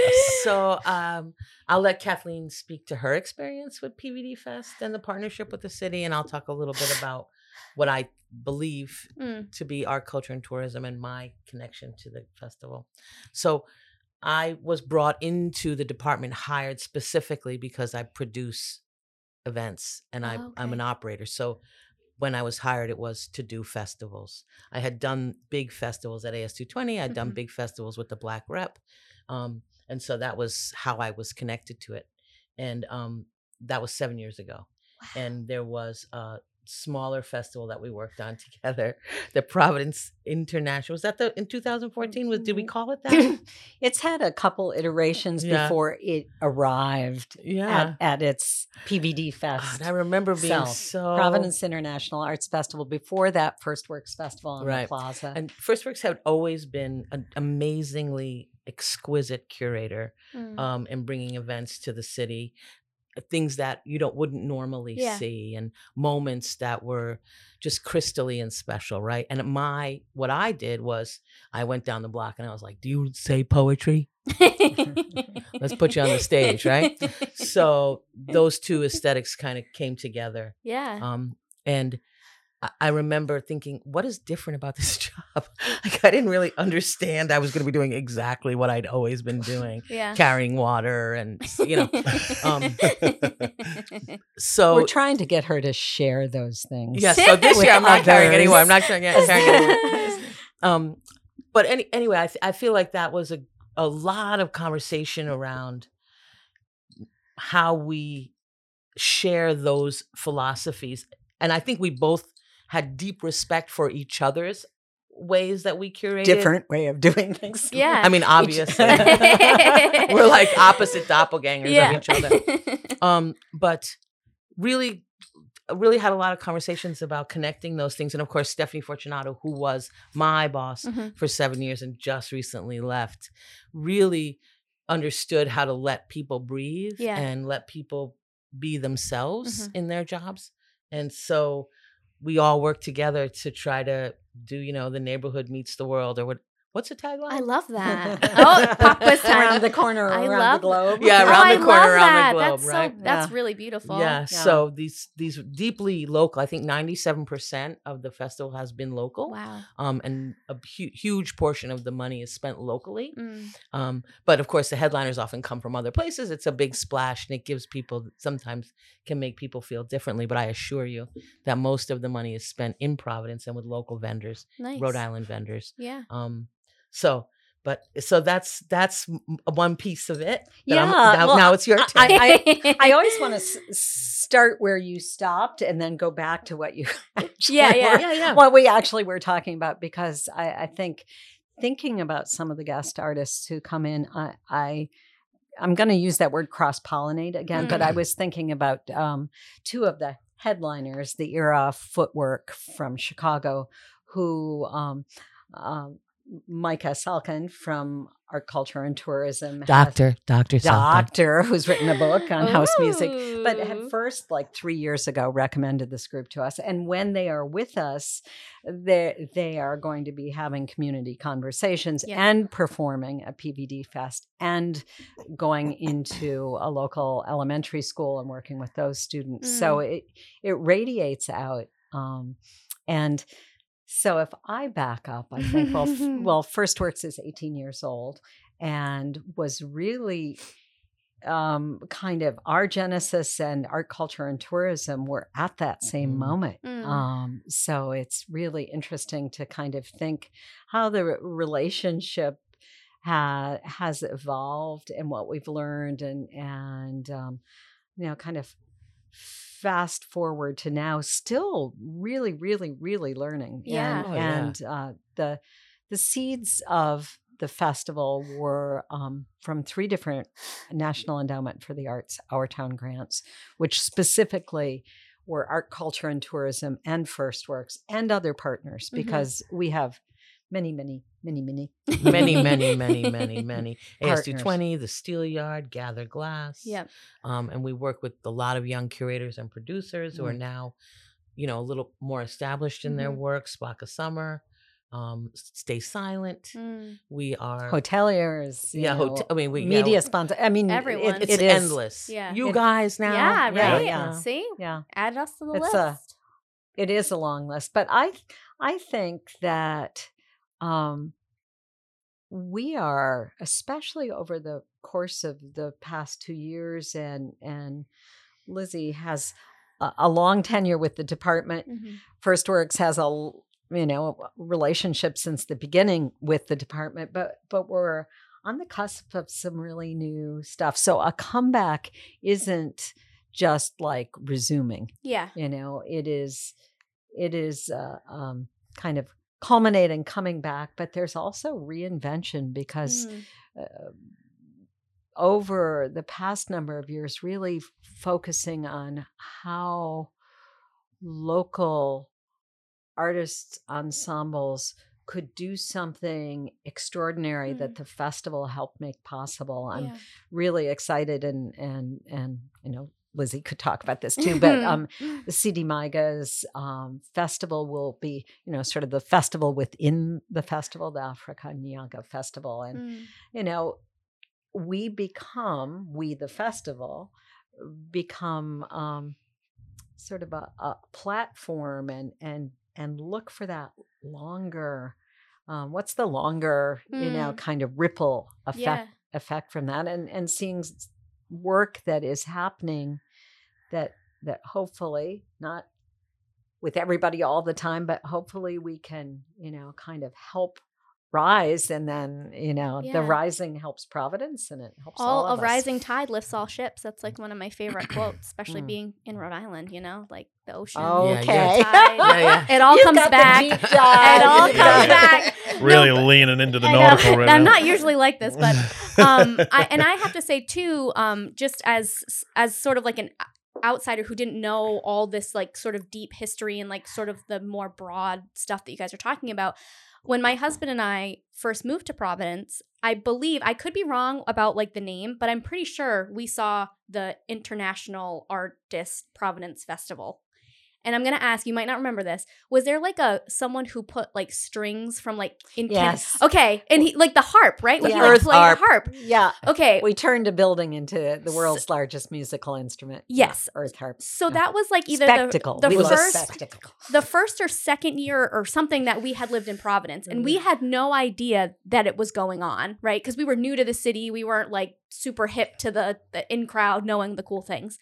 so um, I'll let Kathleen speak to her experience with PVD Fest and the partnership with the city, and I'll talk a little bit about what I believe Mm, to be our culture, and tourism and my connection to the festival. So I was brought into the department hired specifically because I produce events and I, I'm an operator. So when I was hired, it was to do festivals. I had done big festivals at AS220. I'd done Mhm. big festivals with the Black Rep. Um, and so that was how I was connected to it. And um, that was seven years ago and there was a smaller festival that we worked on together the providence international was that the in 2014 was did we Mhm. call it that it's had a couple iterations Yeah. before it arrived yeah at, at its PVD Fest. God, i remember being self. so Providence International Arts Festival before that First Works Festival on Right. the Plaza. and first works had always been an amazingly exquisite curator mm. um, and bringing events to the city things that you don't wouldn't normally Yeah. see and moments that were just crystalline special right and my what i did was i went down the block and i was like do you say poetry let's put you on the stage, right? so those two aesthetics kind of came together yeah. um, and I- remember thinking, what is different about this job? like, I didn't really understand I was going to be doing exactly what I'd always been doing yeah. carrying water and, you know. um, So, We're trying to get her to share those things. yeah, so this year I'm not carrying anymore. I'm not carrying, carrying anymore. Um, but any, anyway, I, th- I feel like that was a, a lot of conversation around how we share those philosophies. And I think we both had deep respect for each other's ways that we curated. different way of doing things. Yeah. I mean, obviously, we're like opposite doppelgangers yeah. of each other. Um, but really, really had a lot of conversations about connecting those things. And of course, Stephanie Fortunato, who was my boss Mhm. for seven years and just recently left, really understood how to let people breathe Yeah. and let people be themselves Mhm. in their jobs. And so we all work together to try to do you know the neighborhood meets the world or what what's the tagline I love that. oh, pop quiz time. around the corner, I around love- the globe. Yeah, oh, around I the corner, love around that. the globe, that's right? So, that's Yeah. really beautiful. yeah, Yeah. so these these deeply local i think 97% of the festival has been local Wow. um, and a hu- huge portion of the money is spent locally Mm. um, but of course the headliners often come from other places it's a big splash and it gives people sometimes can make people feel differently but i assure you that most of the money is spent in providence and with local vendors Nice. rhode island vendors Yeah. um, so but so that's that's one piece of it Yeah, now, well, now it's your turn I- I always want to s- start where you stopped and then go back to what you Yeah, yeah. were- yeah yeah what we actually were talking about because I, I think thinking about some of the guest artists who come in, I, I I'm going to use that word cross pollinate again, but I Mm. was thinking about um, two of the headliners, the era footwork from Chicago, who um, um, Micah Salkin from Art Culture and Tourism, has- doctor doctor Salkin. doctor who's written a book on house music but Ooh. had first like three years ago recommended this group to us and when they are with us they they are going to be having community conversations Yeah. and performing at pvd fest and going into a local elementary school and working with those students so it it radiates out um, and so if i back up i think well f- well first works is 18 years old and was really um, kind of our genesis and art culture and tourism were at that same Mhm. moment. Mm. Um, so it's really interesting to kind of think how the re- relationship ha- has evolved and what we've learned and and um, you know kind of fast forward to now still really really really learning Yeah. and, Oh, yeah. and uh, the the seeds of the festival were um, from three different National Endowment for the Arts Our Town grants, which specifically were art, culture, and tourism, and First Works, and other partners, Mhm. because we have many, many, many, many, many, many, many, many, many. Partners. AS220, the Steel Yard, Gather Glass. Yep. Um, and we work with a lot of young curators and producers who are Mm. now, you know, a little more established in their Mhm. work. Splaka Summer, um, Stay Silent. Mm. We are hoteliers. yeah, know, hotel, I mean, we media yeah, sponsor. I mean, Everyone. It, It's it endless. Yeah. you It- guys now. Yeah, Yeah, right. yeah. See, Yeah. add us to the It's list. a- it is a long list but i i think that um we are especially over the course of the past two years and and lizzie has a, a long tenure with the department Mhm. first works has a you know relationship since the beginning with the department but but we're on the cusp of some really new stuff so a comeback isn't just like resuming Yeah. you know it is it is uh, um, kind of culminating coming back but there's also reinvention because Mm. uh, over the past number of years really focusing on how local artists ensembles could do something extraordinary that the festival helped make possible i'm Yeah. really excited and and and you know lizzie could talk about this too but um the CD Migas um, festival will be, you know, sort of the festival within the festival, the Africa Nyaga Festival. And, Mm. you know, we become, we the festival, become um, sort of a, a platform and, and, and look for that longer, um, what's the longer, you know, Mm. kind of ripple effect Yeah. effect from that and and seeing work that is happening that that hopefully not with everybody all the time but hopefully we can you know kind of help rise and then you know Yeah. the rising helps providence and it helps all, all a us. rising tide lifts all ships. That's like one of my favorite quotes, especially Mm. being in Rhode Island. You know, like the ocean. Okay you're- tide. Yeah, yeah. It all You comes back. It all comes back. Really No, leaning into the nautical right I'm now. not usually like this, but um, I, and I have to say too, um, just as as sort of like an outsider who didn't know all this like sort of deep history and like sort of the more broad stuff that you guys are talking about. When my husband and I first moved to Providence, I believe I could be wrong about like the name, but I'm pretty sure we saw the International Artist Providence Festival. And I'm gonna ask, you might not remember this. Was there like a someone who put like strings from like in Yes. Okay. And he like the harp, right? When The he like played harp. the harp. Yeah. Okay. We turned a building into the world's largest musical instrument. Yes. Earth harp. so Yeah. that was like either spectacle. the, the first spectacle. the first or second year or something that we had lived in Providence and Mm-hmm. we had no idea that it was going on, right? Because we were new to the city. We weren't like super hip to the, the in crowd knowing the cool things.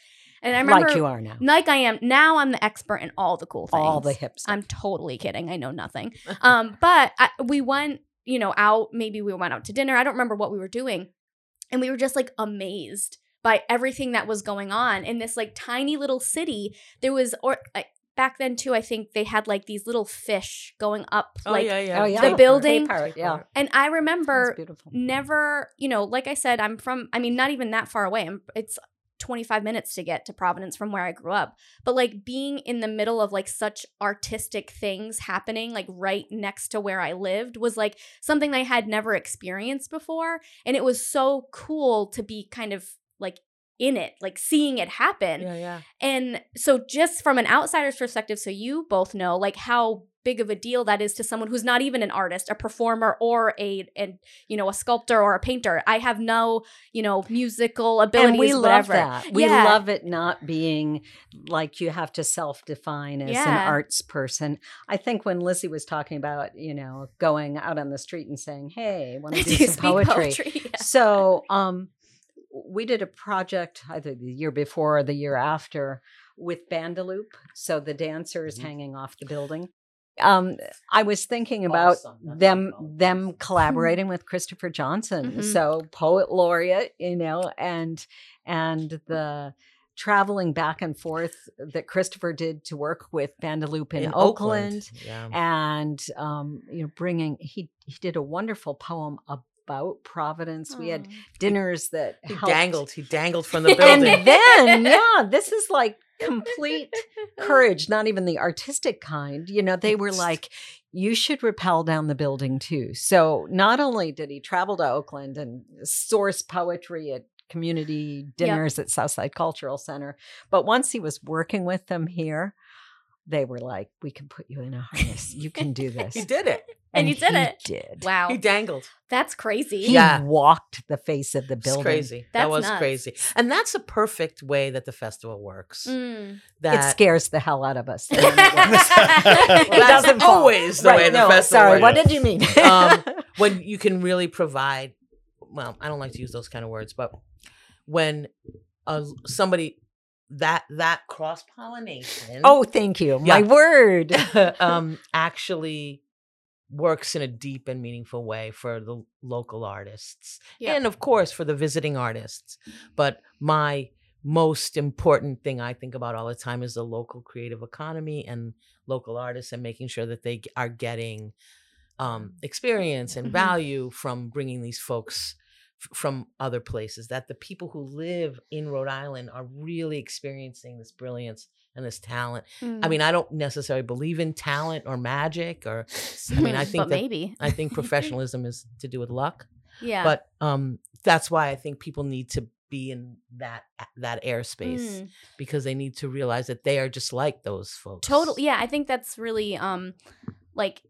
And I remember like you are now. like I am now I'm the expert in all the cool things. All the hips. I'm totally kidding. I know nothing. Um, but I, we went, you know, out. Maybe we went out to dinner. I don't remember what we were doing, and we were just like amazed by everything that was going on in this like tiny little city. There was, or uh, back then too, I think they had like these little fish going up, Oh like, yeah, yeah. Oh yeah. the building- Part, yeah. and I remember beautiful. never, you know, like I said, I'm from, I mean, not even that far away. I'm, it's 25 minutes to get to Providence from where I grew up. But like being in the middle of like such artistic things happening, like right next to where I lived, was like something I had never experienced before. And it was so cool to be kind of like in it, like seeing it happen. Yeah, yeah. And so, just from an outsider's perspective, so you both know like how big of a deal that is to someone who's not even an artist, a performer, or a and you know a sculptor or a painter. I have no you know musical abilities, and we whatever. love that. We Yeah. love it not being like you have to self-define as an arts person. I think when Lizzie was talking about, you know, going out on the street and saying, "Hey, want to Do do you some speak poetry?" poetry? Yeah. So, um, we did a project either the year before or the year after with Bandaloop. So the dancers Mhm. hanging off the building. Um, I was thinking about Awesome. Them awesome. them collaborating with Christopher Johnson. Mhm. So poet laureate, you know, and and the traveling back and forth that Christopher did to work with Bandaloop in, Oakland Yeah. and um, you know bringing he he did a wonderful poem about Providence. We had dinners that He helped. dangled. He dangled from the building. and building. then yeah, this is like complete courage, not even the artistic kind. You know, they were like, you should rappel down the building too. So not only did he travel to Oakland and source poetry at community dinners at Southside Cultural Center, but once he was working with them here, they were like, we can put you in a harness. You can do this. he did it. And he did he it. Did. Wow, He dangled. that's crazy. He Yeah. walked the face of the It's building. crazy. that was nuts. crazy. And that's a perfect way that the festival works. Mm. That It scares the hell out of us. It Well, that's doesn't fall. always the Right, way the no, festival Sorry, works. what did you mean? Um, when you can really provide well i don't like to use those kind of words but when uh, somebody that that cross pollination oh, thank you. My word. um actually works in a deep and meaningful way for the local artists Yeah. and of course for the visiting artists but my most important thing i think about all the time is the local creative economy and local artists and making sure that they are getting um, experience and Mhm. value from bringing these folks f- from other places that the people who live in rhode island are really experiencing this brilliance and this talent I Mm. mean, I don't necessarily believe in talent or magic or I mean, I think but that maybe. I think professionalism is to do with luck. yeah. But um that's why I think people need to be in that that airspace Mm. because they need to realize that they are just like those folks. Totally. Yeah, I think that's really um like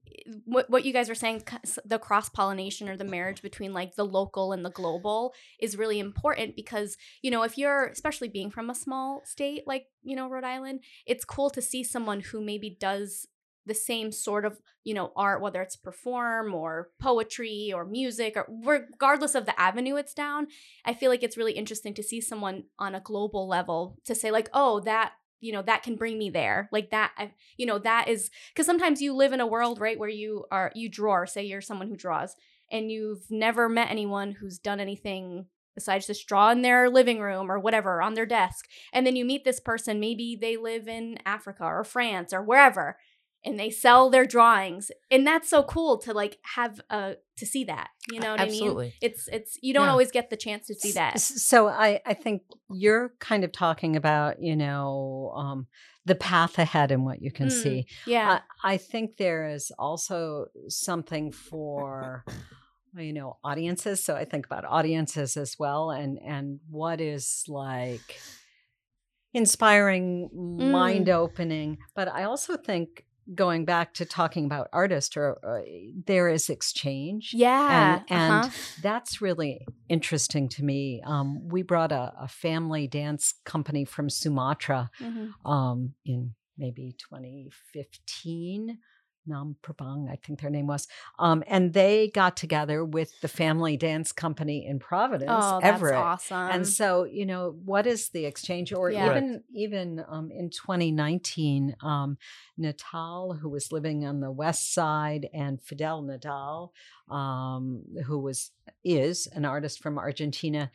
what what you guys were saying the cross pollination or the marriage between like the local and the global is really important because you know if you're especially being from a small state like you know Rhode Island it's cool to see someone who maybe does the same sort of you know art whether it's perform or poetry or music or regardless of the avenue it's down i feel like it's really interesting to see someone on a global level to say like oh that you know that can bring me there like that I, you know that is because sometimes you live in a world right where you are you draw say you're someone who draws and you've never met anyone who's done anything besides just draw in their living room or whatever on their desk and then you meet this person maybe they live in africa or france or wherever and they sell their drawings and that's so cool to like have a to see that you know what i mean Absolutely. it's it's you don't Yeah. always get the chance to see that So I, I think you're kind of talking about, you know, um, the path ahead and what you can Mm, see. yeah I, I think there is also something for you know audiences so i think about audiences as well and and what is like inspiring, Mm. mind opening. But I also think going back to talking about artists, or uh, there is exchange. Yeah. And, and uh-huh. that's really interesting to me. Um, we brought a, a family dance company from Sumatra Mhm. um, in maybe 2015. Nan Jombang, I think their name was. Um, and they got together with the family dance company in Providence, Oh, that's Everett. awesome. And so, you know, what is the exchange? Or Yeah. even even um, in 2019, um, Natal, who was living on the west side, and Fidel Nadal, um, who was is an artist from Argentina,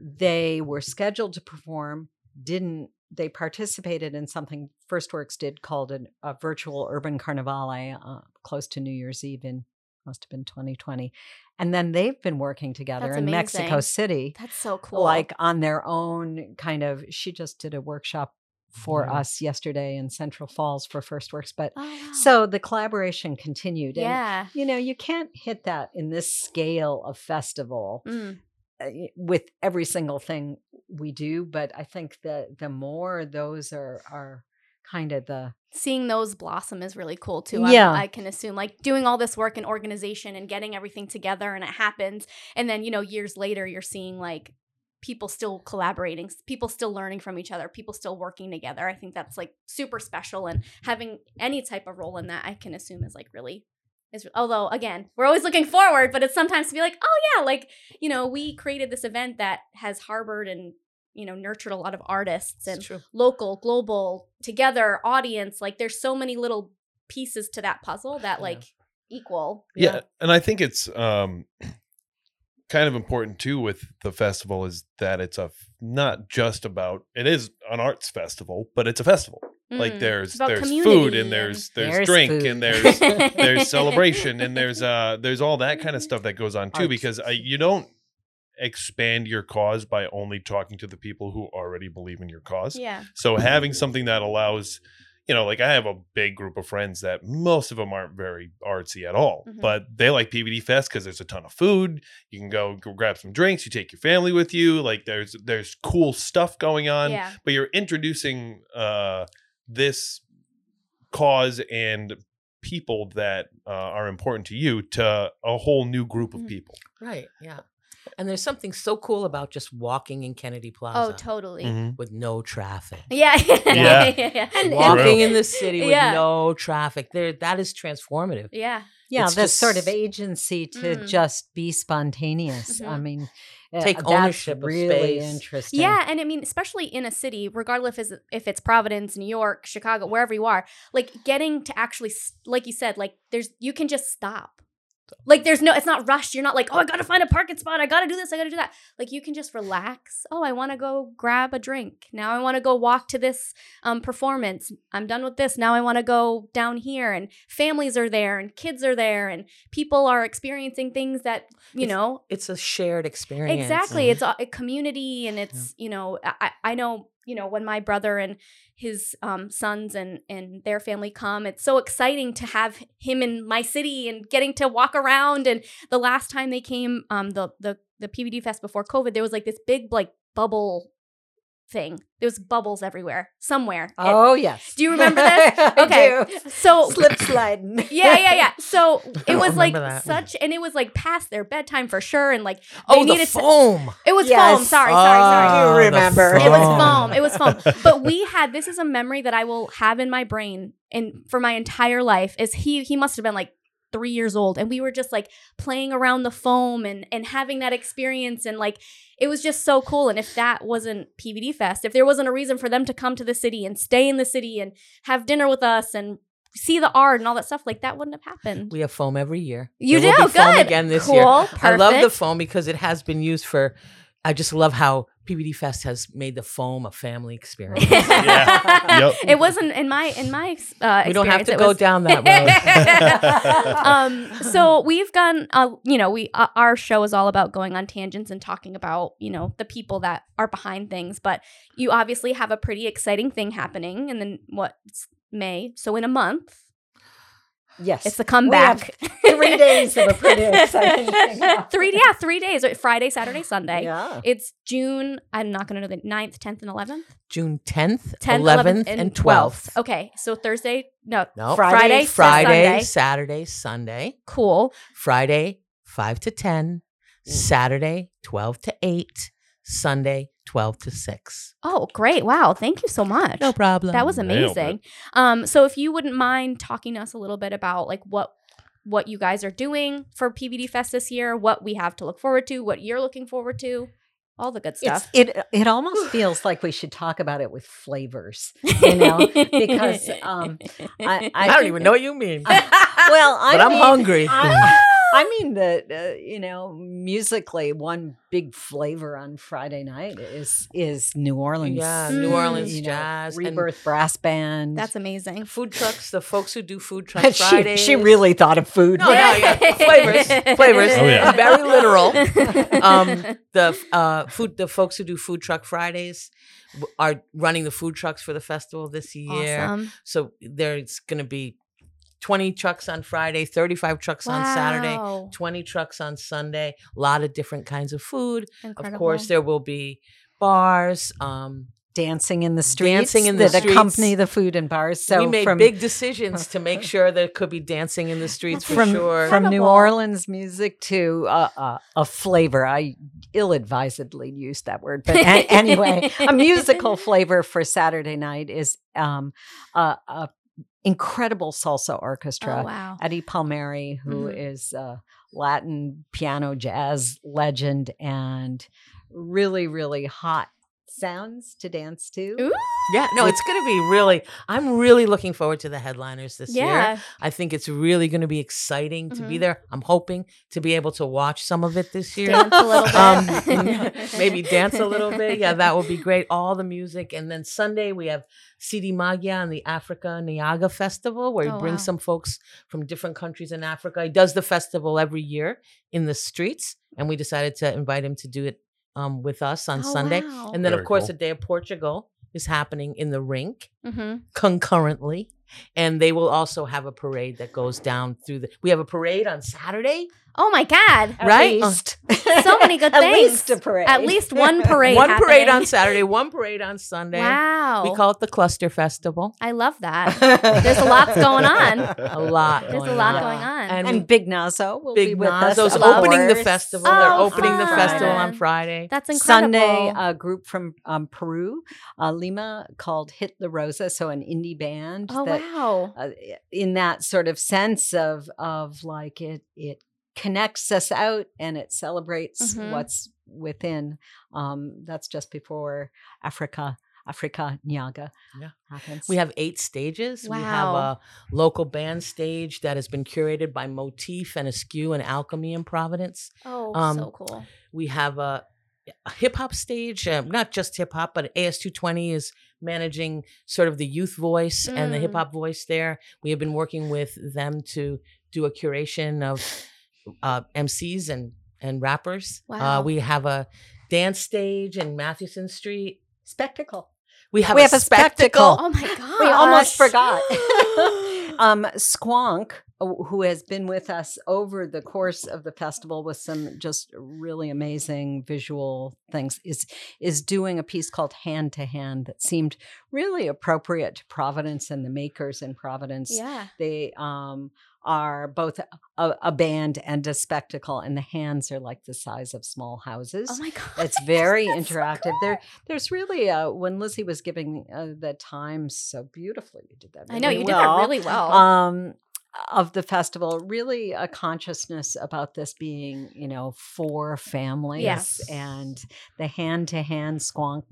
they were scheduled to perform. Didn't they participated in something First Works did called an, a virtual urban carnivale uh, close to New Year's Eve in must have been 2020, and then they've been working together That's in Mexico. City that's so cool. like on their own kind of she just did a workshop for Yeah. us yesterday in central falls for first works but Oh, wow. so the collaboration continued and yeah. you know you can't hit that in this scale of festival Mm. Uh, with every single thing we do but i think that the more those are are kind of the seeing those blossom is really cool too. Yeah. I, I can assume like doing all this work in organization and getting everything together and it happens. And then, you know, years later, you're seeing like people still collaborating, people still learning from each other, people still working together. I think that's like super special. And having any type of role in that, I can assume is like really. Is, although again we're always looking forward but it's sometimes to be like oh yeah like you know we created this event that has harbored and you know nurtured a lot of artists and local, global, together, audience. Like there's so many little pieces to that puzzle that Yeah. like equal. yeah. and i think it's um kind of important too with the festival is that it's a not just about it is an arts festival but it's a festival like Mm. there's It's about there's food and there's there's, There's drink food. and there's there's celebration and there's uh there's all that kind of stuff that goes on too Arts. because I, you don't expand your cause by only talking to the people who already believe in your cause yeah. so having something that allows, you know, like I have a big group of friends that most of them aren't very artsy at all, Mhm. but they like PVD Fest because there's a ton of food. You can go, go grab some drinks. You take your family with you. Like there's there's cool stuff going on. yeah. But you're introducing uh, this cause and people that uh, are important to you to a whole new group of Mhm. people. Right. Yeah. And there's something so cool about just walking in Kennedy Plaza Oh, totally. Mm-hmm. with no traffic. Yeah. Yeah. yeah. yeah. And- Walking in the city with Yeah. no traffic. There that is transformative. Yeah. yeah It's this sort of agency to Mm. just be spontaneous i Mhm. mean uh, Take that's ownership of really space. interesting Yeah, and I mean, especially in a city, regardless if it's, if it's Providence, New York, Chicago, wherever you are, like getting to actually, like you said, like there's you can just stop. Like there's no, it's not rushed. You're not like, oh, I gotta find a parking spot. I gotta do this. I gotta do that. Like you can just relax. Oh, I want to go grab a drink. Now I want to go walk to this um, performance. I'm done with this. Now I want to go down here. And families are there, and kids are there, and people are experiencing things that you It's- know It's a shared experience. Exactly. It's a, a community and it's, you know, I, I know, you know, when my brother and his um, sons and, and their family come, it's so exciting to have him in my city and getting to walk around. And the last time they came, um, the, the, the PVD Fest before COVID, there was like this big, like bubble thing. There was bubbles everywhere, somewhere. It- oh yes Do you remember this? I Okay. do. so slip sliding yeah, yeah, yeah. So it was like that. such, and it was like past their bedtime for sure. And like, they Oh, the needed to- foam. it was Yes. foam. Sorry, sorry, sorry. I do Ah, remember. It was foam. foam. It was foam. But we had this is a memory that I will have in my brain and for my entire life. Is he he must have been like three years old, and we were just like playing around the foam and and having that experience, and like it was just so cool. And if that wasn't PVD Fest, if there wasn't a reason for them to come to the city and stay in the city and have dinner with us and see the art and all that stuff, like that wouldn't have happened. We have foam every year. You There do? Good. again this cool. year. Perfect. I love the foam because it has been used for. I just love how PVD Fest has made the foam a family experience. Yeah. Yep. It wasn't in my in my uh, we don't have to go was- down that road. um so we've gone uh, you know we uh, our show is all about going on tangents and talking about you know the people that are behind things but you obviously have a pretty exciting thing happening and then what it's may so in a month Yes. It's the We have comeback. three days of a pretty exciting thing. three, yeah, three days. Friday, Saturday, Sunday. Yeah. It's June. I'm not going to know the 9th, 10th, and 11th. June 10th, 10th, 11th, and 12th. Okay, so Thursday. No, No, Friday, Friday, Friday, Sunday. Saturday, Sunday. cool. Friday, 5 to 10. Mm. Saturday, 12 to 8. Sunday, 12 to 6. Oh, great! Wow, thank you so much. No problem. That was amazing. Um, so if you wouldn't mind talking to us a little bit about like what what you guys are doing for PVD Fest this year, what we have to look forward to, what you're looking forward to, all the good It's, stuff. it it almost feels like we should talk about it with flavors, you know, because um, I, I, don't even know what you mean. well, I but I'm mean- hungry. I, I mean that uh, you know musically, one big flavor on Friday night is is New Orleans. Yeah, New New Orleans you know, jazz. and Rebirth Brass Band. That's amazing. food trucks, the folks who do food truck she, Fridays. she really thought of food. No, no, yeah. Flavors, flavors. Oh, yeah. Very literal. um, the uh, food, the folks who do food truck Fridays are running the food trucks for the festival this year. awesome. So there's going to be 20 trucks on Friday, 35 trucks on Saturday, 20 trucks on Sunday. A lot of different kinds of food. Incredible. Of course, there will be bars. Um, dancing in the streets Dancing in the that accompany the food and bars. So we made from big decisions to make sure there could be dancing in the streets for from sure. from New Orleans music to uh, uh, a flavor. I ill-advisedly used that word, but a- anyway, a musical flavor for Saturday night is um, a, a incredible salsa orchestra. Oh wow. Eddie Palmieri, who Mhm. is a Latin piano jazz legend and really, really hot sounds to dance to. Ooh. Yeah, no, it's going to be really. I'm really looking forward to the headliners this year. I think it's really going to be exciting to be Mhm. there. I'm hoping to be able to watch some of it this year. Dance a little bit. Um, maybe dance a little bit. Yeah, that would be great. All the music, and then Sunday we have CD Magia and the Africa Niaga Festival, where he Oh, brings wow. some folks from different countries in Africa. He does the festival every year in the streets, and we decided to invite him to do it um, with us on Oh, Sunday. wow. And then, Very of course, cool. the Day of Portugal is happening in the rink hmm concurrently. And they will also have a parade that goes down through the. We have a parade on Saturday. Oh my God. At Right? Least. So many good At things. At least a parade. At least one parade. one parade on. Saturday, one parade on Sunday. Wow. We call it the Cluster Festival. I love that. There's a lot going on. A lot. There's a lot on. going on. And, and Big Nazo will be Big with us. Nazo's of opening the course. festival. They're Oh, opening the festival on. Friday. That's incredible. Sunday, a group from um, Peru, uh, Lima, called Hit La Rosa, so an indie band. oh that, wow. uh, in that sort of sense of of like it it connects us out and it celebrates Mhm. what's within. Um, that's just before Africa. Africa Nyaga Yeah. happens. We have eight stages. Wow. We have a local band stage that has been curated by Motif and Askew and Alchemy in Providence. Oh, um, so cool. We have a, hip hop stage, uh, not just hip hop, but AS220 is managing sort of the youth voice and the Mm. hip hop voice there. We have been working with them to do a curation of uh, MCs and, and rappers. Wow. Uh, we have a dance stage in Mathewson Street. spectacle. We have, We a, have a spectacle. spectacle. Oh my god. We almost forgot. um, Squonk, uh, who has been with us over the course of the festival with some just really amazing visual things, is is doing a piece called Hand to Hand that seemed really appropriate to Providence and the makers in Providence. Yeah. They um, are both a, a band and a spectacle, and the hands are like the size of small houses. Oh my god. It's very That's so interactive. cool. There, there's really uh, when Lizzie was giving uh, the time so beautifully, you did that. I know really you did that really well. Um, of the festival, really a consciousness about this being, you know, for families, Yes. and the hand-to-hand squonk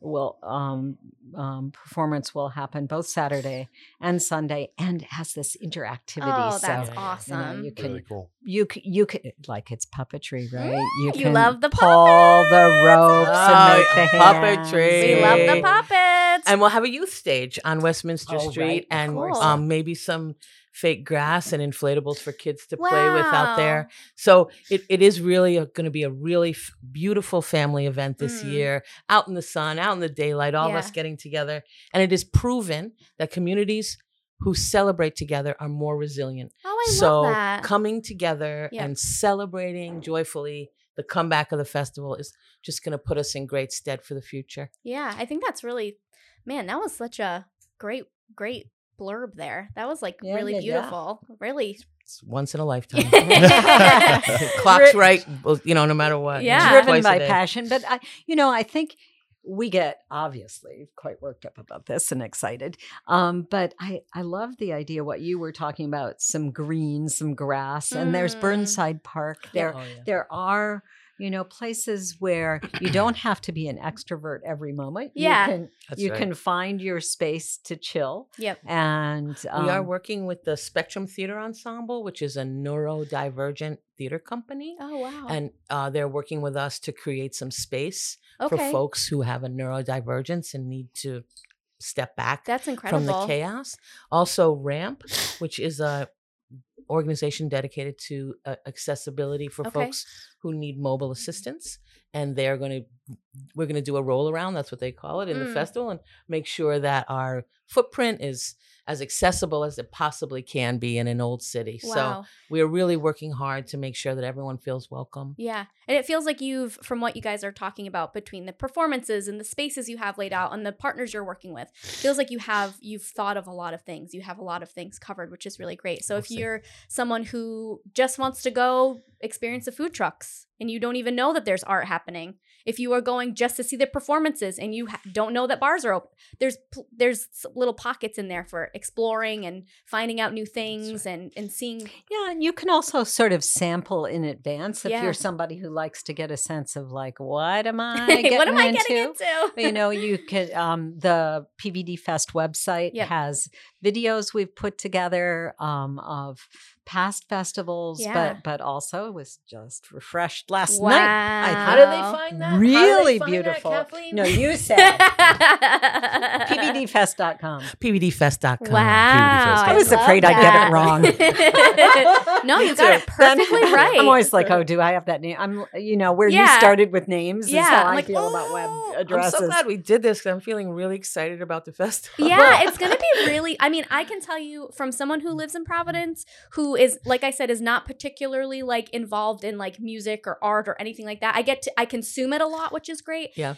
will um, um, performance will happen both Saturday and Sunday, and has this interactivity. oh, so that's you know, awesome. you can Really cool. you c- you could like it's puppetry, right? you can love the pull the ropes Oh, and make the puppetry. we love the puppets. And we'll have a youth stage on Westminster Oh, Street right, and um, maybe some fake grass and inflatables for kids to play with out there. So it, it is really going to be a really f- beautiful family event this Mm. year, out in the sun, out in the daylight, all of us getting together. And it is proven that communities who celebrate together are more resilient. Oh, I so love that. coming together Yep. and celebrating joyfully the comeback of the festival is just going to put us in great stead for the future. yeah, I think that's really, man, that was such a great, great blurb there. That was like Yeah, really yeah, yeah. beautiful. Really. It's once in a lifetime. Clock's Dri- right, you know, no matter what. you know, Yeah. driven by passion. But I, you know, I think we get obviously quite worked up about this and excited. Um, but I, I love the idea what you were talking about: some green, some grass, and there's Mm. Burnside Park. There, Oh, yeah. there are. You know, places where you don't have to be an extrovert every moment. Yeah. you can, you right. can find your space to chill. Yep. And we are um, working with the Spectrum Theater Ensemble, which is a neurodivergent theater company. Oh, wow. And uh, they're working with us to create some space okay. for folks who have a neurodivergence and need to step back That's incredible. from the chaos. Also, RAMP, which is a organization dedicated to uh, accessibility for Okay. folks who need mobile assistance, and they're going to we're going to do a roll around. That's what they call it in the Mm. festival, and make sure that our footprint is as accessible as it possibly can be in an old city. So we're really working hard to make sure that everyone feels welcome. Yeah. And it feels like you've, from what you guys are talking about between the performances and the spaces you have laid out and the partners you're working with, feels like you have, you've thought of a lot of things. You have a lot of things covered, which is really great. So if you're someone who just wants to go experience the food trucks and you don't even know that there's art happening, if you are going just to see the performances and you ha- don't know that bars are open, there's pl- there's little pockets in there for exploring and finding out new things and and seeing Yeah, and you can also sort of sample in advance if Yeah. you're somebody who likes to get a sense of like, what am I getting what am I into? getting into? you know, you could um the PVD Fest website Yep. has videos we've put together um of past festivals, Yeah. but but also was just refreshed last wow. night. How do they find that? How do they Really find beautiful. Kathleen? No, you said PVDfest.com. PVDfest.com. Wow. I was afraid I'd get it wrong. no, you got it Then- perfectly right. I'm always like, oh, do I have that name? I'm, you know, where you started with names Yeah, is how I'm I like, feel about web "Oh, addresses. I'm so glad we did this because I'm feeling really excited about the festival. yeah, it's going to be really I mean, I can tell you from someone who lives in Providence who is like I said is not particularly like involved in like music or art or anything like that. I get to I consume it a lot, which is great. Yeah.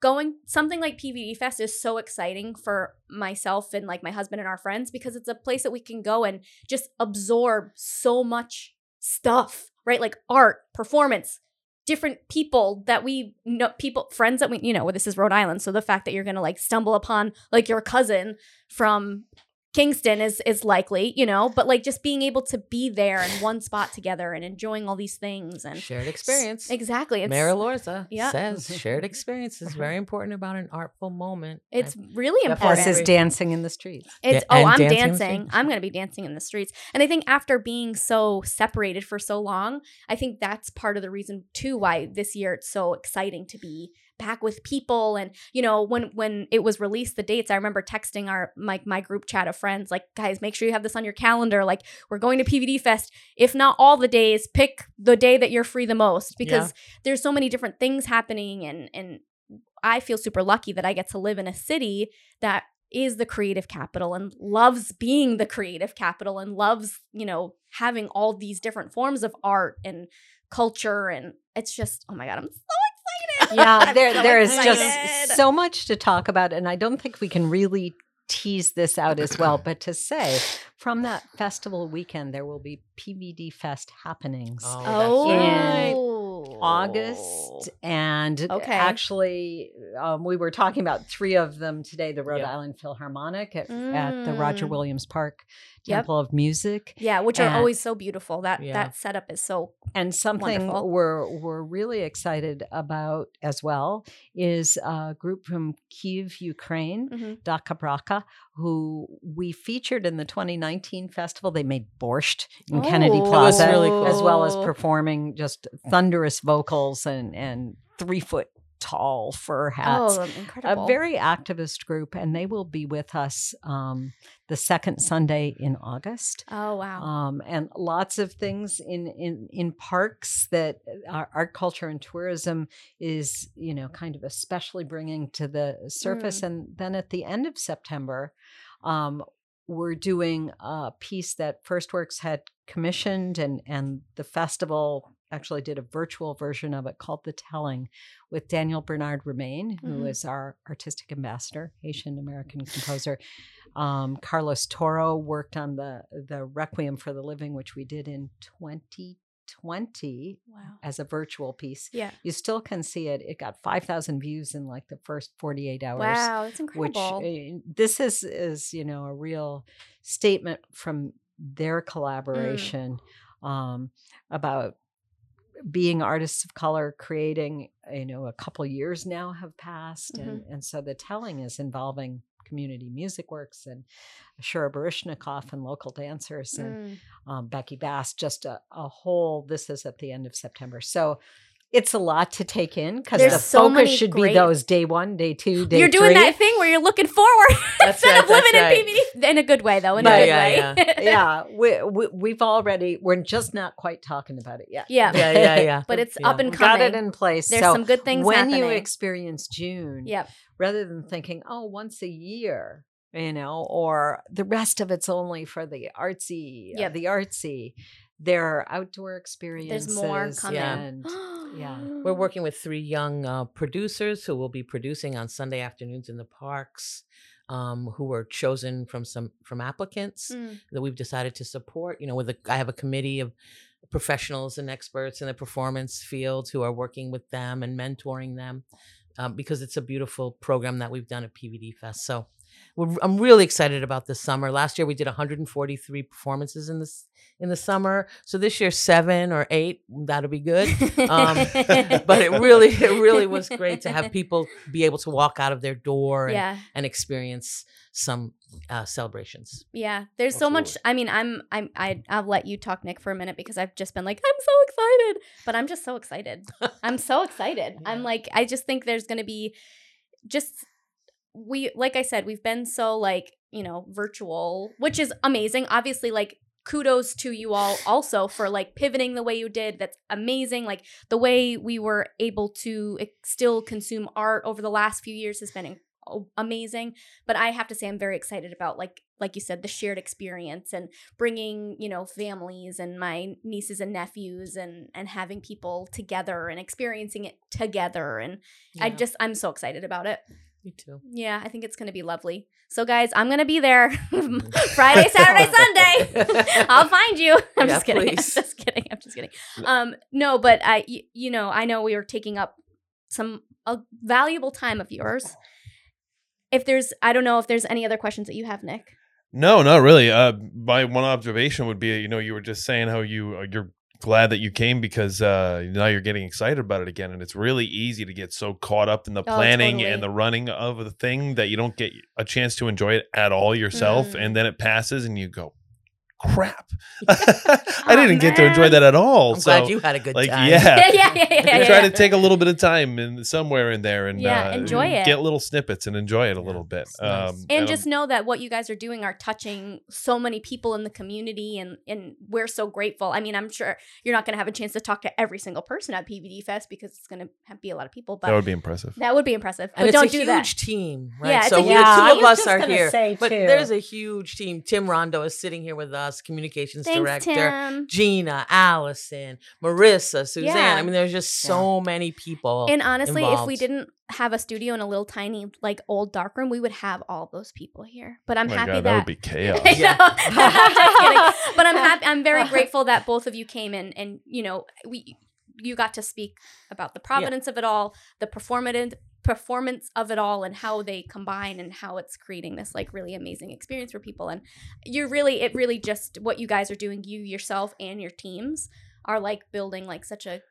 Going something like PVD Fest is so exciting for myself and like my husband and our friends because it's a place that we can go and just absorb so much stuff, right? Like art, performance, different people that we know people friends that we you know well, this is rhode island so the fact that you're gonna like stumble upon like your cousin from kingston is is likely you know but like just being able to be there in one spot together and enjoying all these things and Shared experience. exactly it's Mayor Elorza Yeah. says shared experience is very important about an artful moment. it's I- really important Plus is dancing in the streets. It's Yeah, oh, I'm dancing dancing. I'm gonna be dancing in the streets. And I think after being so separated for so long, I think that's part of the reason too why this year it's so exciting to be back with people. And you know, when when it was released, the dates, I remember texting our my my group chat of friends, like, guys, make sure you have this on your calendar. Like, we're going to PVD Fest. If not all the days, pick the day that you're free the most because there's so many different things happening and and I feel super lucky that I get to live in a city that is the creative capital and loves being the creative capital and loves, you know, having all these different forms of art and culture and it's just oh my god, I'm so. Yeah, there so there is excited. just so much to talk about, and I don't think we can really tease this out as well. But to say, from that festival weekend, there will be PVD Fest happenings. Oh, Oh, that's In August and Okay. actually um, we were talking about three of them today the rhode Yep. island philharmonic at, at the roger Mm. williams park Yep. temple of music Yeah, which are always so beautiful. That Yeah. that setup is so and something Wonderful. we're we're really excited about as well is a group from Kiev, Ukraine, Mhm. DakhaBrakha, who we featured in the 2019 festival. They made borscht in Kennedy Oh. Was Plaza, really cool. as well as performing just mm. thunderous vocals and and three foot tall fur hats. oh incredible. A very activist group, and they will be with us um, the second Sunday in August oh wow. um, and lots of things in in in parks that our art culture and tourism is you know kind of especially bringing to the surface and then at the end of september um, we're doing a piece that First Works had commissioned, and and the festival actually did a virtual version of it called The Telling with Daniel Bernard Roumain, who is Mhm. our artistic ambassador, Haitian American composer. Um, Carlos Toro worked on the the Requiem for the Living, which we did in 2020 Wow. as a virtual piece. Yeah. You still can see it. It got 5,000 views in like the first 48 hours Wow, that's which incredible. uh, this is is you know a real statement from their collaboration um, about being artists of color creating you know a couple years now have passed and, and so the telling is involving community music works and Shura Baryshnikov and local dancers and Mm. um, Becky Bass, just a, a whole. This is at the end of September, so it's a lot to take in because the so focus should great- be those day one, day two, day You're doing three. that thing where you're looking forward That's instead right, of living that's in right. PVD in a good way, though. In Yeah, a good yeah, way. yeah, we, we we've already we're just not quite talking about it yet. Yeah. Yeah, yeah, yeah. but it's Yeah. up and We've got it in place. There's so some good things when happening. you experience June, Yep. rather than thinking, oh, once a year, you know, or the rest of it's only for the artsy, Yep. yep. the artsy. There are outdoor experiences. There's more coming. And, yeah. We're working with three young uh, producers who will be producing on Sunday afternoons in the parks, um, who were chosen from some from applicants Mm. that we've decided to support. You know, with a, I have a committee of professionals and experts in the performance field who are working with them and mentoring them um, because it's a beautiful program that we've done at PVD Fest. So we're, I'm really excited about this summer. Last year we did 143 performances in this in the summer. So this year seven or eight, that'll be good. Um, but it really, it really was great to have people be able to walk out of their door and, Yeah. and experience some uh, celebrations. Yeah, there's so much. I mean, I'm, I'm, I, I'll let you talk, Nick, for a minute because I've just been like, I'm so excited, but I'm just so excited. I'm so excited. I'm like, I just think there's gonna be, just we, like I said, we've been so like, you know, virtual, which is amazing. Obviously, like kudos to you all also for like pivoting the way you did. That's amazing. Like the way we were able to still consume art over the last few years has been amazing but i have to say i'm very excited about like like you said the shared experience and bringing you know families and my nieces and nephews and and having people together and experiencing it together and i just i'm so excited about it me too. yeah i think it's going to be lovely so guys i'm going to be there friday saturday sunday I'll find you. I'm Yeah, just kidding. please. I'm just kidding. I'm just kidding. Um, no, but I, y- you know, I know we are taking up some a valuable time of yours. If there's, I don't know if there's any other questions that you have, Nick. No, not really. Uh, my one observation would be, you know, you were just saying how you uh, you're glad that you came because uh, now you're getting excited about it again, and it's really easy to get so caught up in the Oh, planning totally. and the running of the thing that you don't get a chance to enjoy it at all yourself, Mm. and then it passes, and you go, "Crap, I didn't get to enjoy that at all." I'm so, glad you had a good like, time. yeah. yeah, yeah, yeah, yeah. yeah, try to take a little bit of time in somewhere in there and Yeah, uh, enjoy it. get little snippets and enjoy it a little bit. it's nice. Um, and I'm- just know that what you guys are doing are touching so many people in the community and and we're so grateful i mean i'm sure you're not going to have a chance to talk to every single person at pvd fest because it's going to be a lot of people but that would be impressive. that would be impressive And but it's don't a do huge that team, right? Yeah, it's so a we- huge the two of us are here, say, but too. there's a huge team. Tim Rondo is sitting here with us, communications thanks director. tim Gina, Allison, Marissa, Suzanne. Yeah. I mean, there's just so many people. And honestly, if we didn't have a studio in a little tiny, like old dark room, we would have all those people here. But I'm oh my happy God, that, that would be chaos. I Yeah. know. I'm just. But I'm happy. I'm very grateful that both of you came in, and you know, we you got to speak about the providence of it all, the performative performance of it all, and how they combine, and how it's creating this like really amazing experience for people. And you're really, it really just what you guys are doing, you yourself and your teams are like building like such a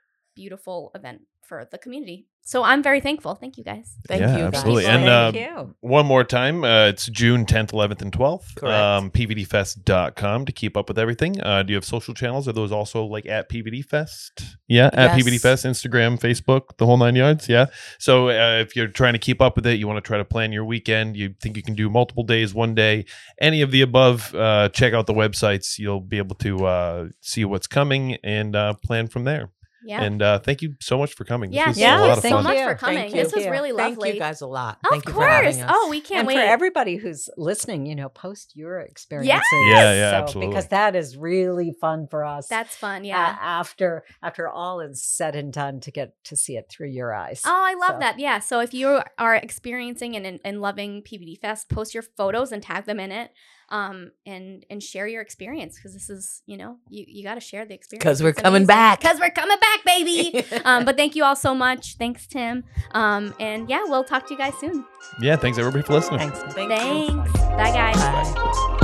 beautiful event for the community. So I'm very thankful. Thank you guys. Thank Yeah, you, guys. absolutely. Well, And, thank uh, you. One more time, uh, it's June 10th, 11th, and 12th. Correct. Um, PVDfest.com to keep up with everything. Uh, do you have social channels? Are those also like at PVD Fest? Yeah, at Yes. PVD Fest, Instagram, Facebook, the whole nine yards. Yeah. So uh, if you're trying to keep up with it, you want to try to plan your weekend, you think you can do multiple days, one day, any of the above, uh, check out the websites. You'll be able to uh, see what's coming and uh, plan from there. Yeah. And uh, thank you so much for coming. This yeah, was thank a you lot so much you. for coming. Thank This you. was really lovely. Thank you guys a lot. Of Thank you course. for us. Oh, we can't and wait. for everybody who's listening, you know, post your experiences. Yeah, yeah, so- absolutely. Because that is really fun for us. That's fun. a- Yeah. after after all is said and done, to get to see it through your eyes. Oh, I love So- that. Yeah. So if you are experiencing and, and, and loving PVD Fest, post your photos and tag them in it. Um, and and share your experience because this is, you know, you, you got to share the experience because we're coming back. Because we're coming back, baby. um, but thank you all so much. Thanks, Tim. Um, and yeah, we'll talk to you guys soon. Yeah, thanks everybody for listening. Thanks. Thank you. Thanks. Bye, guys. Bye.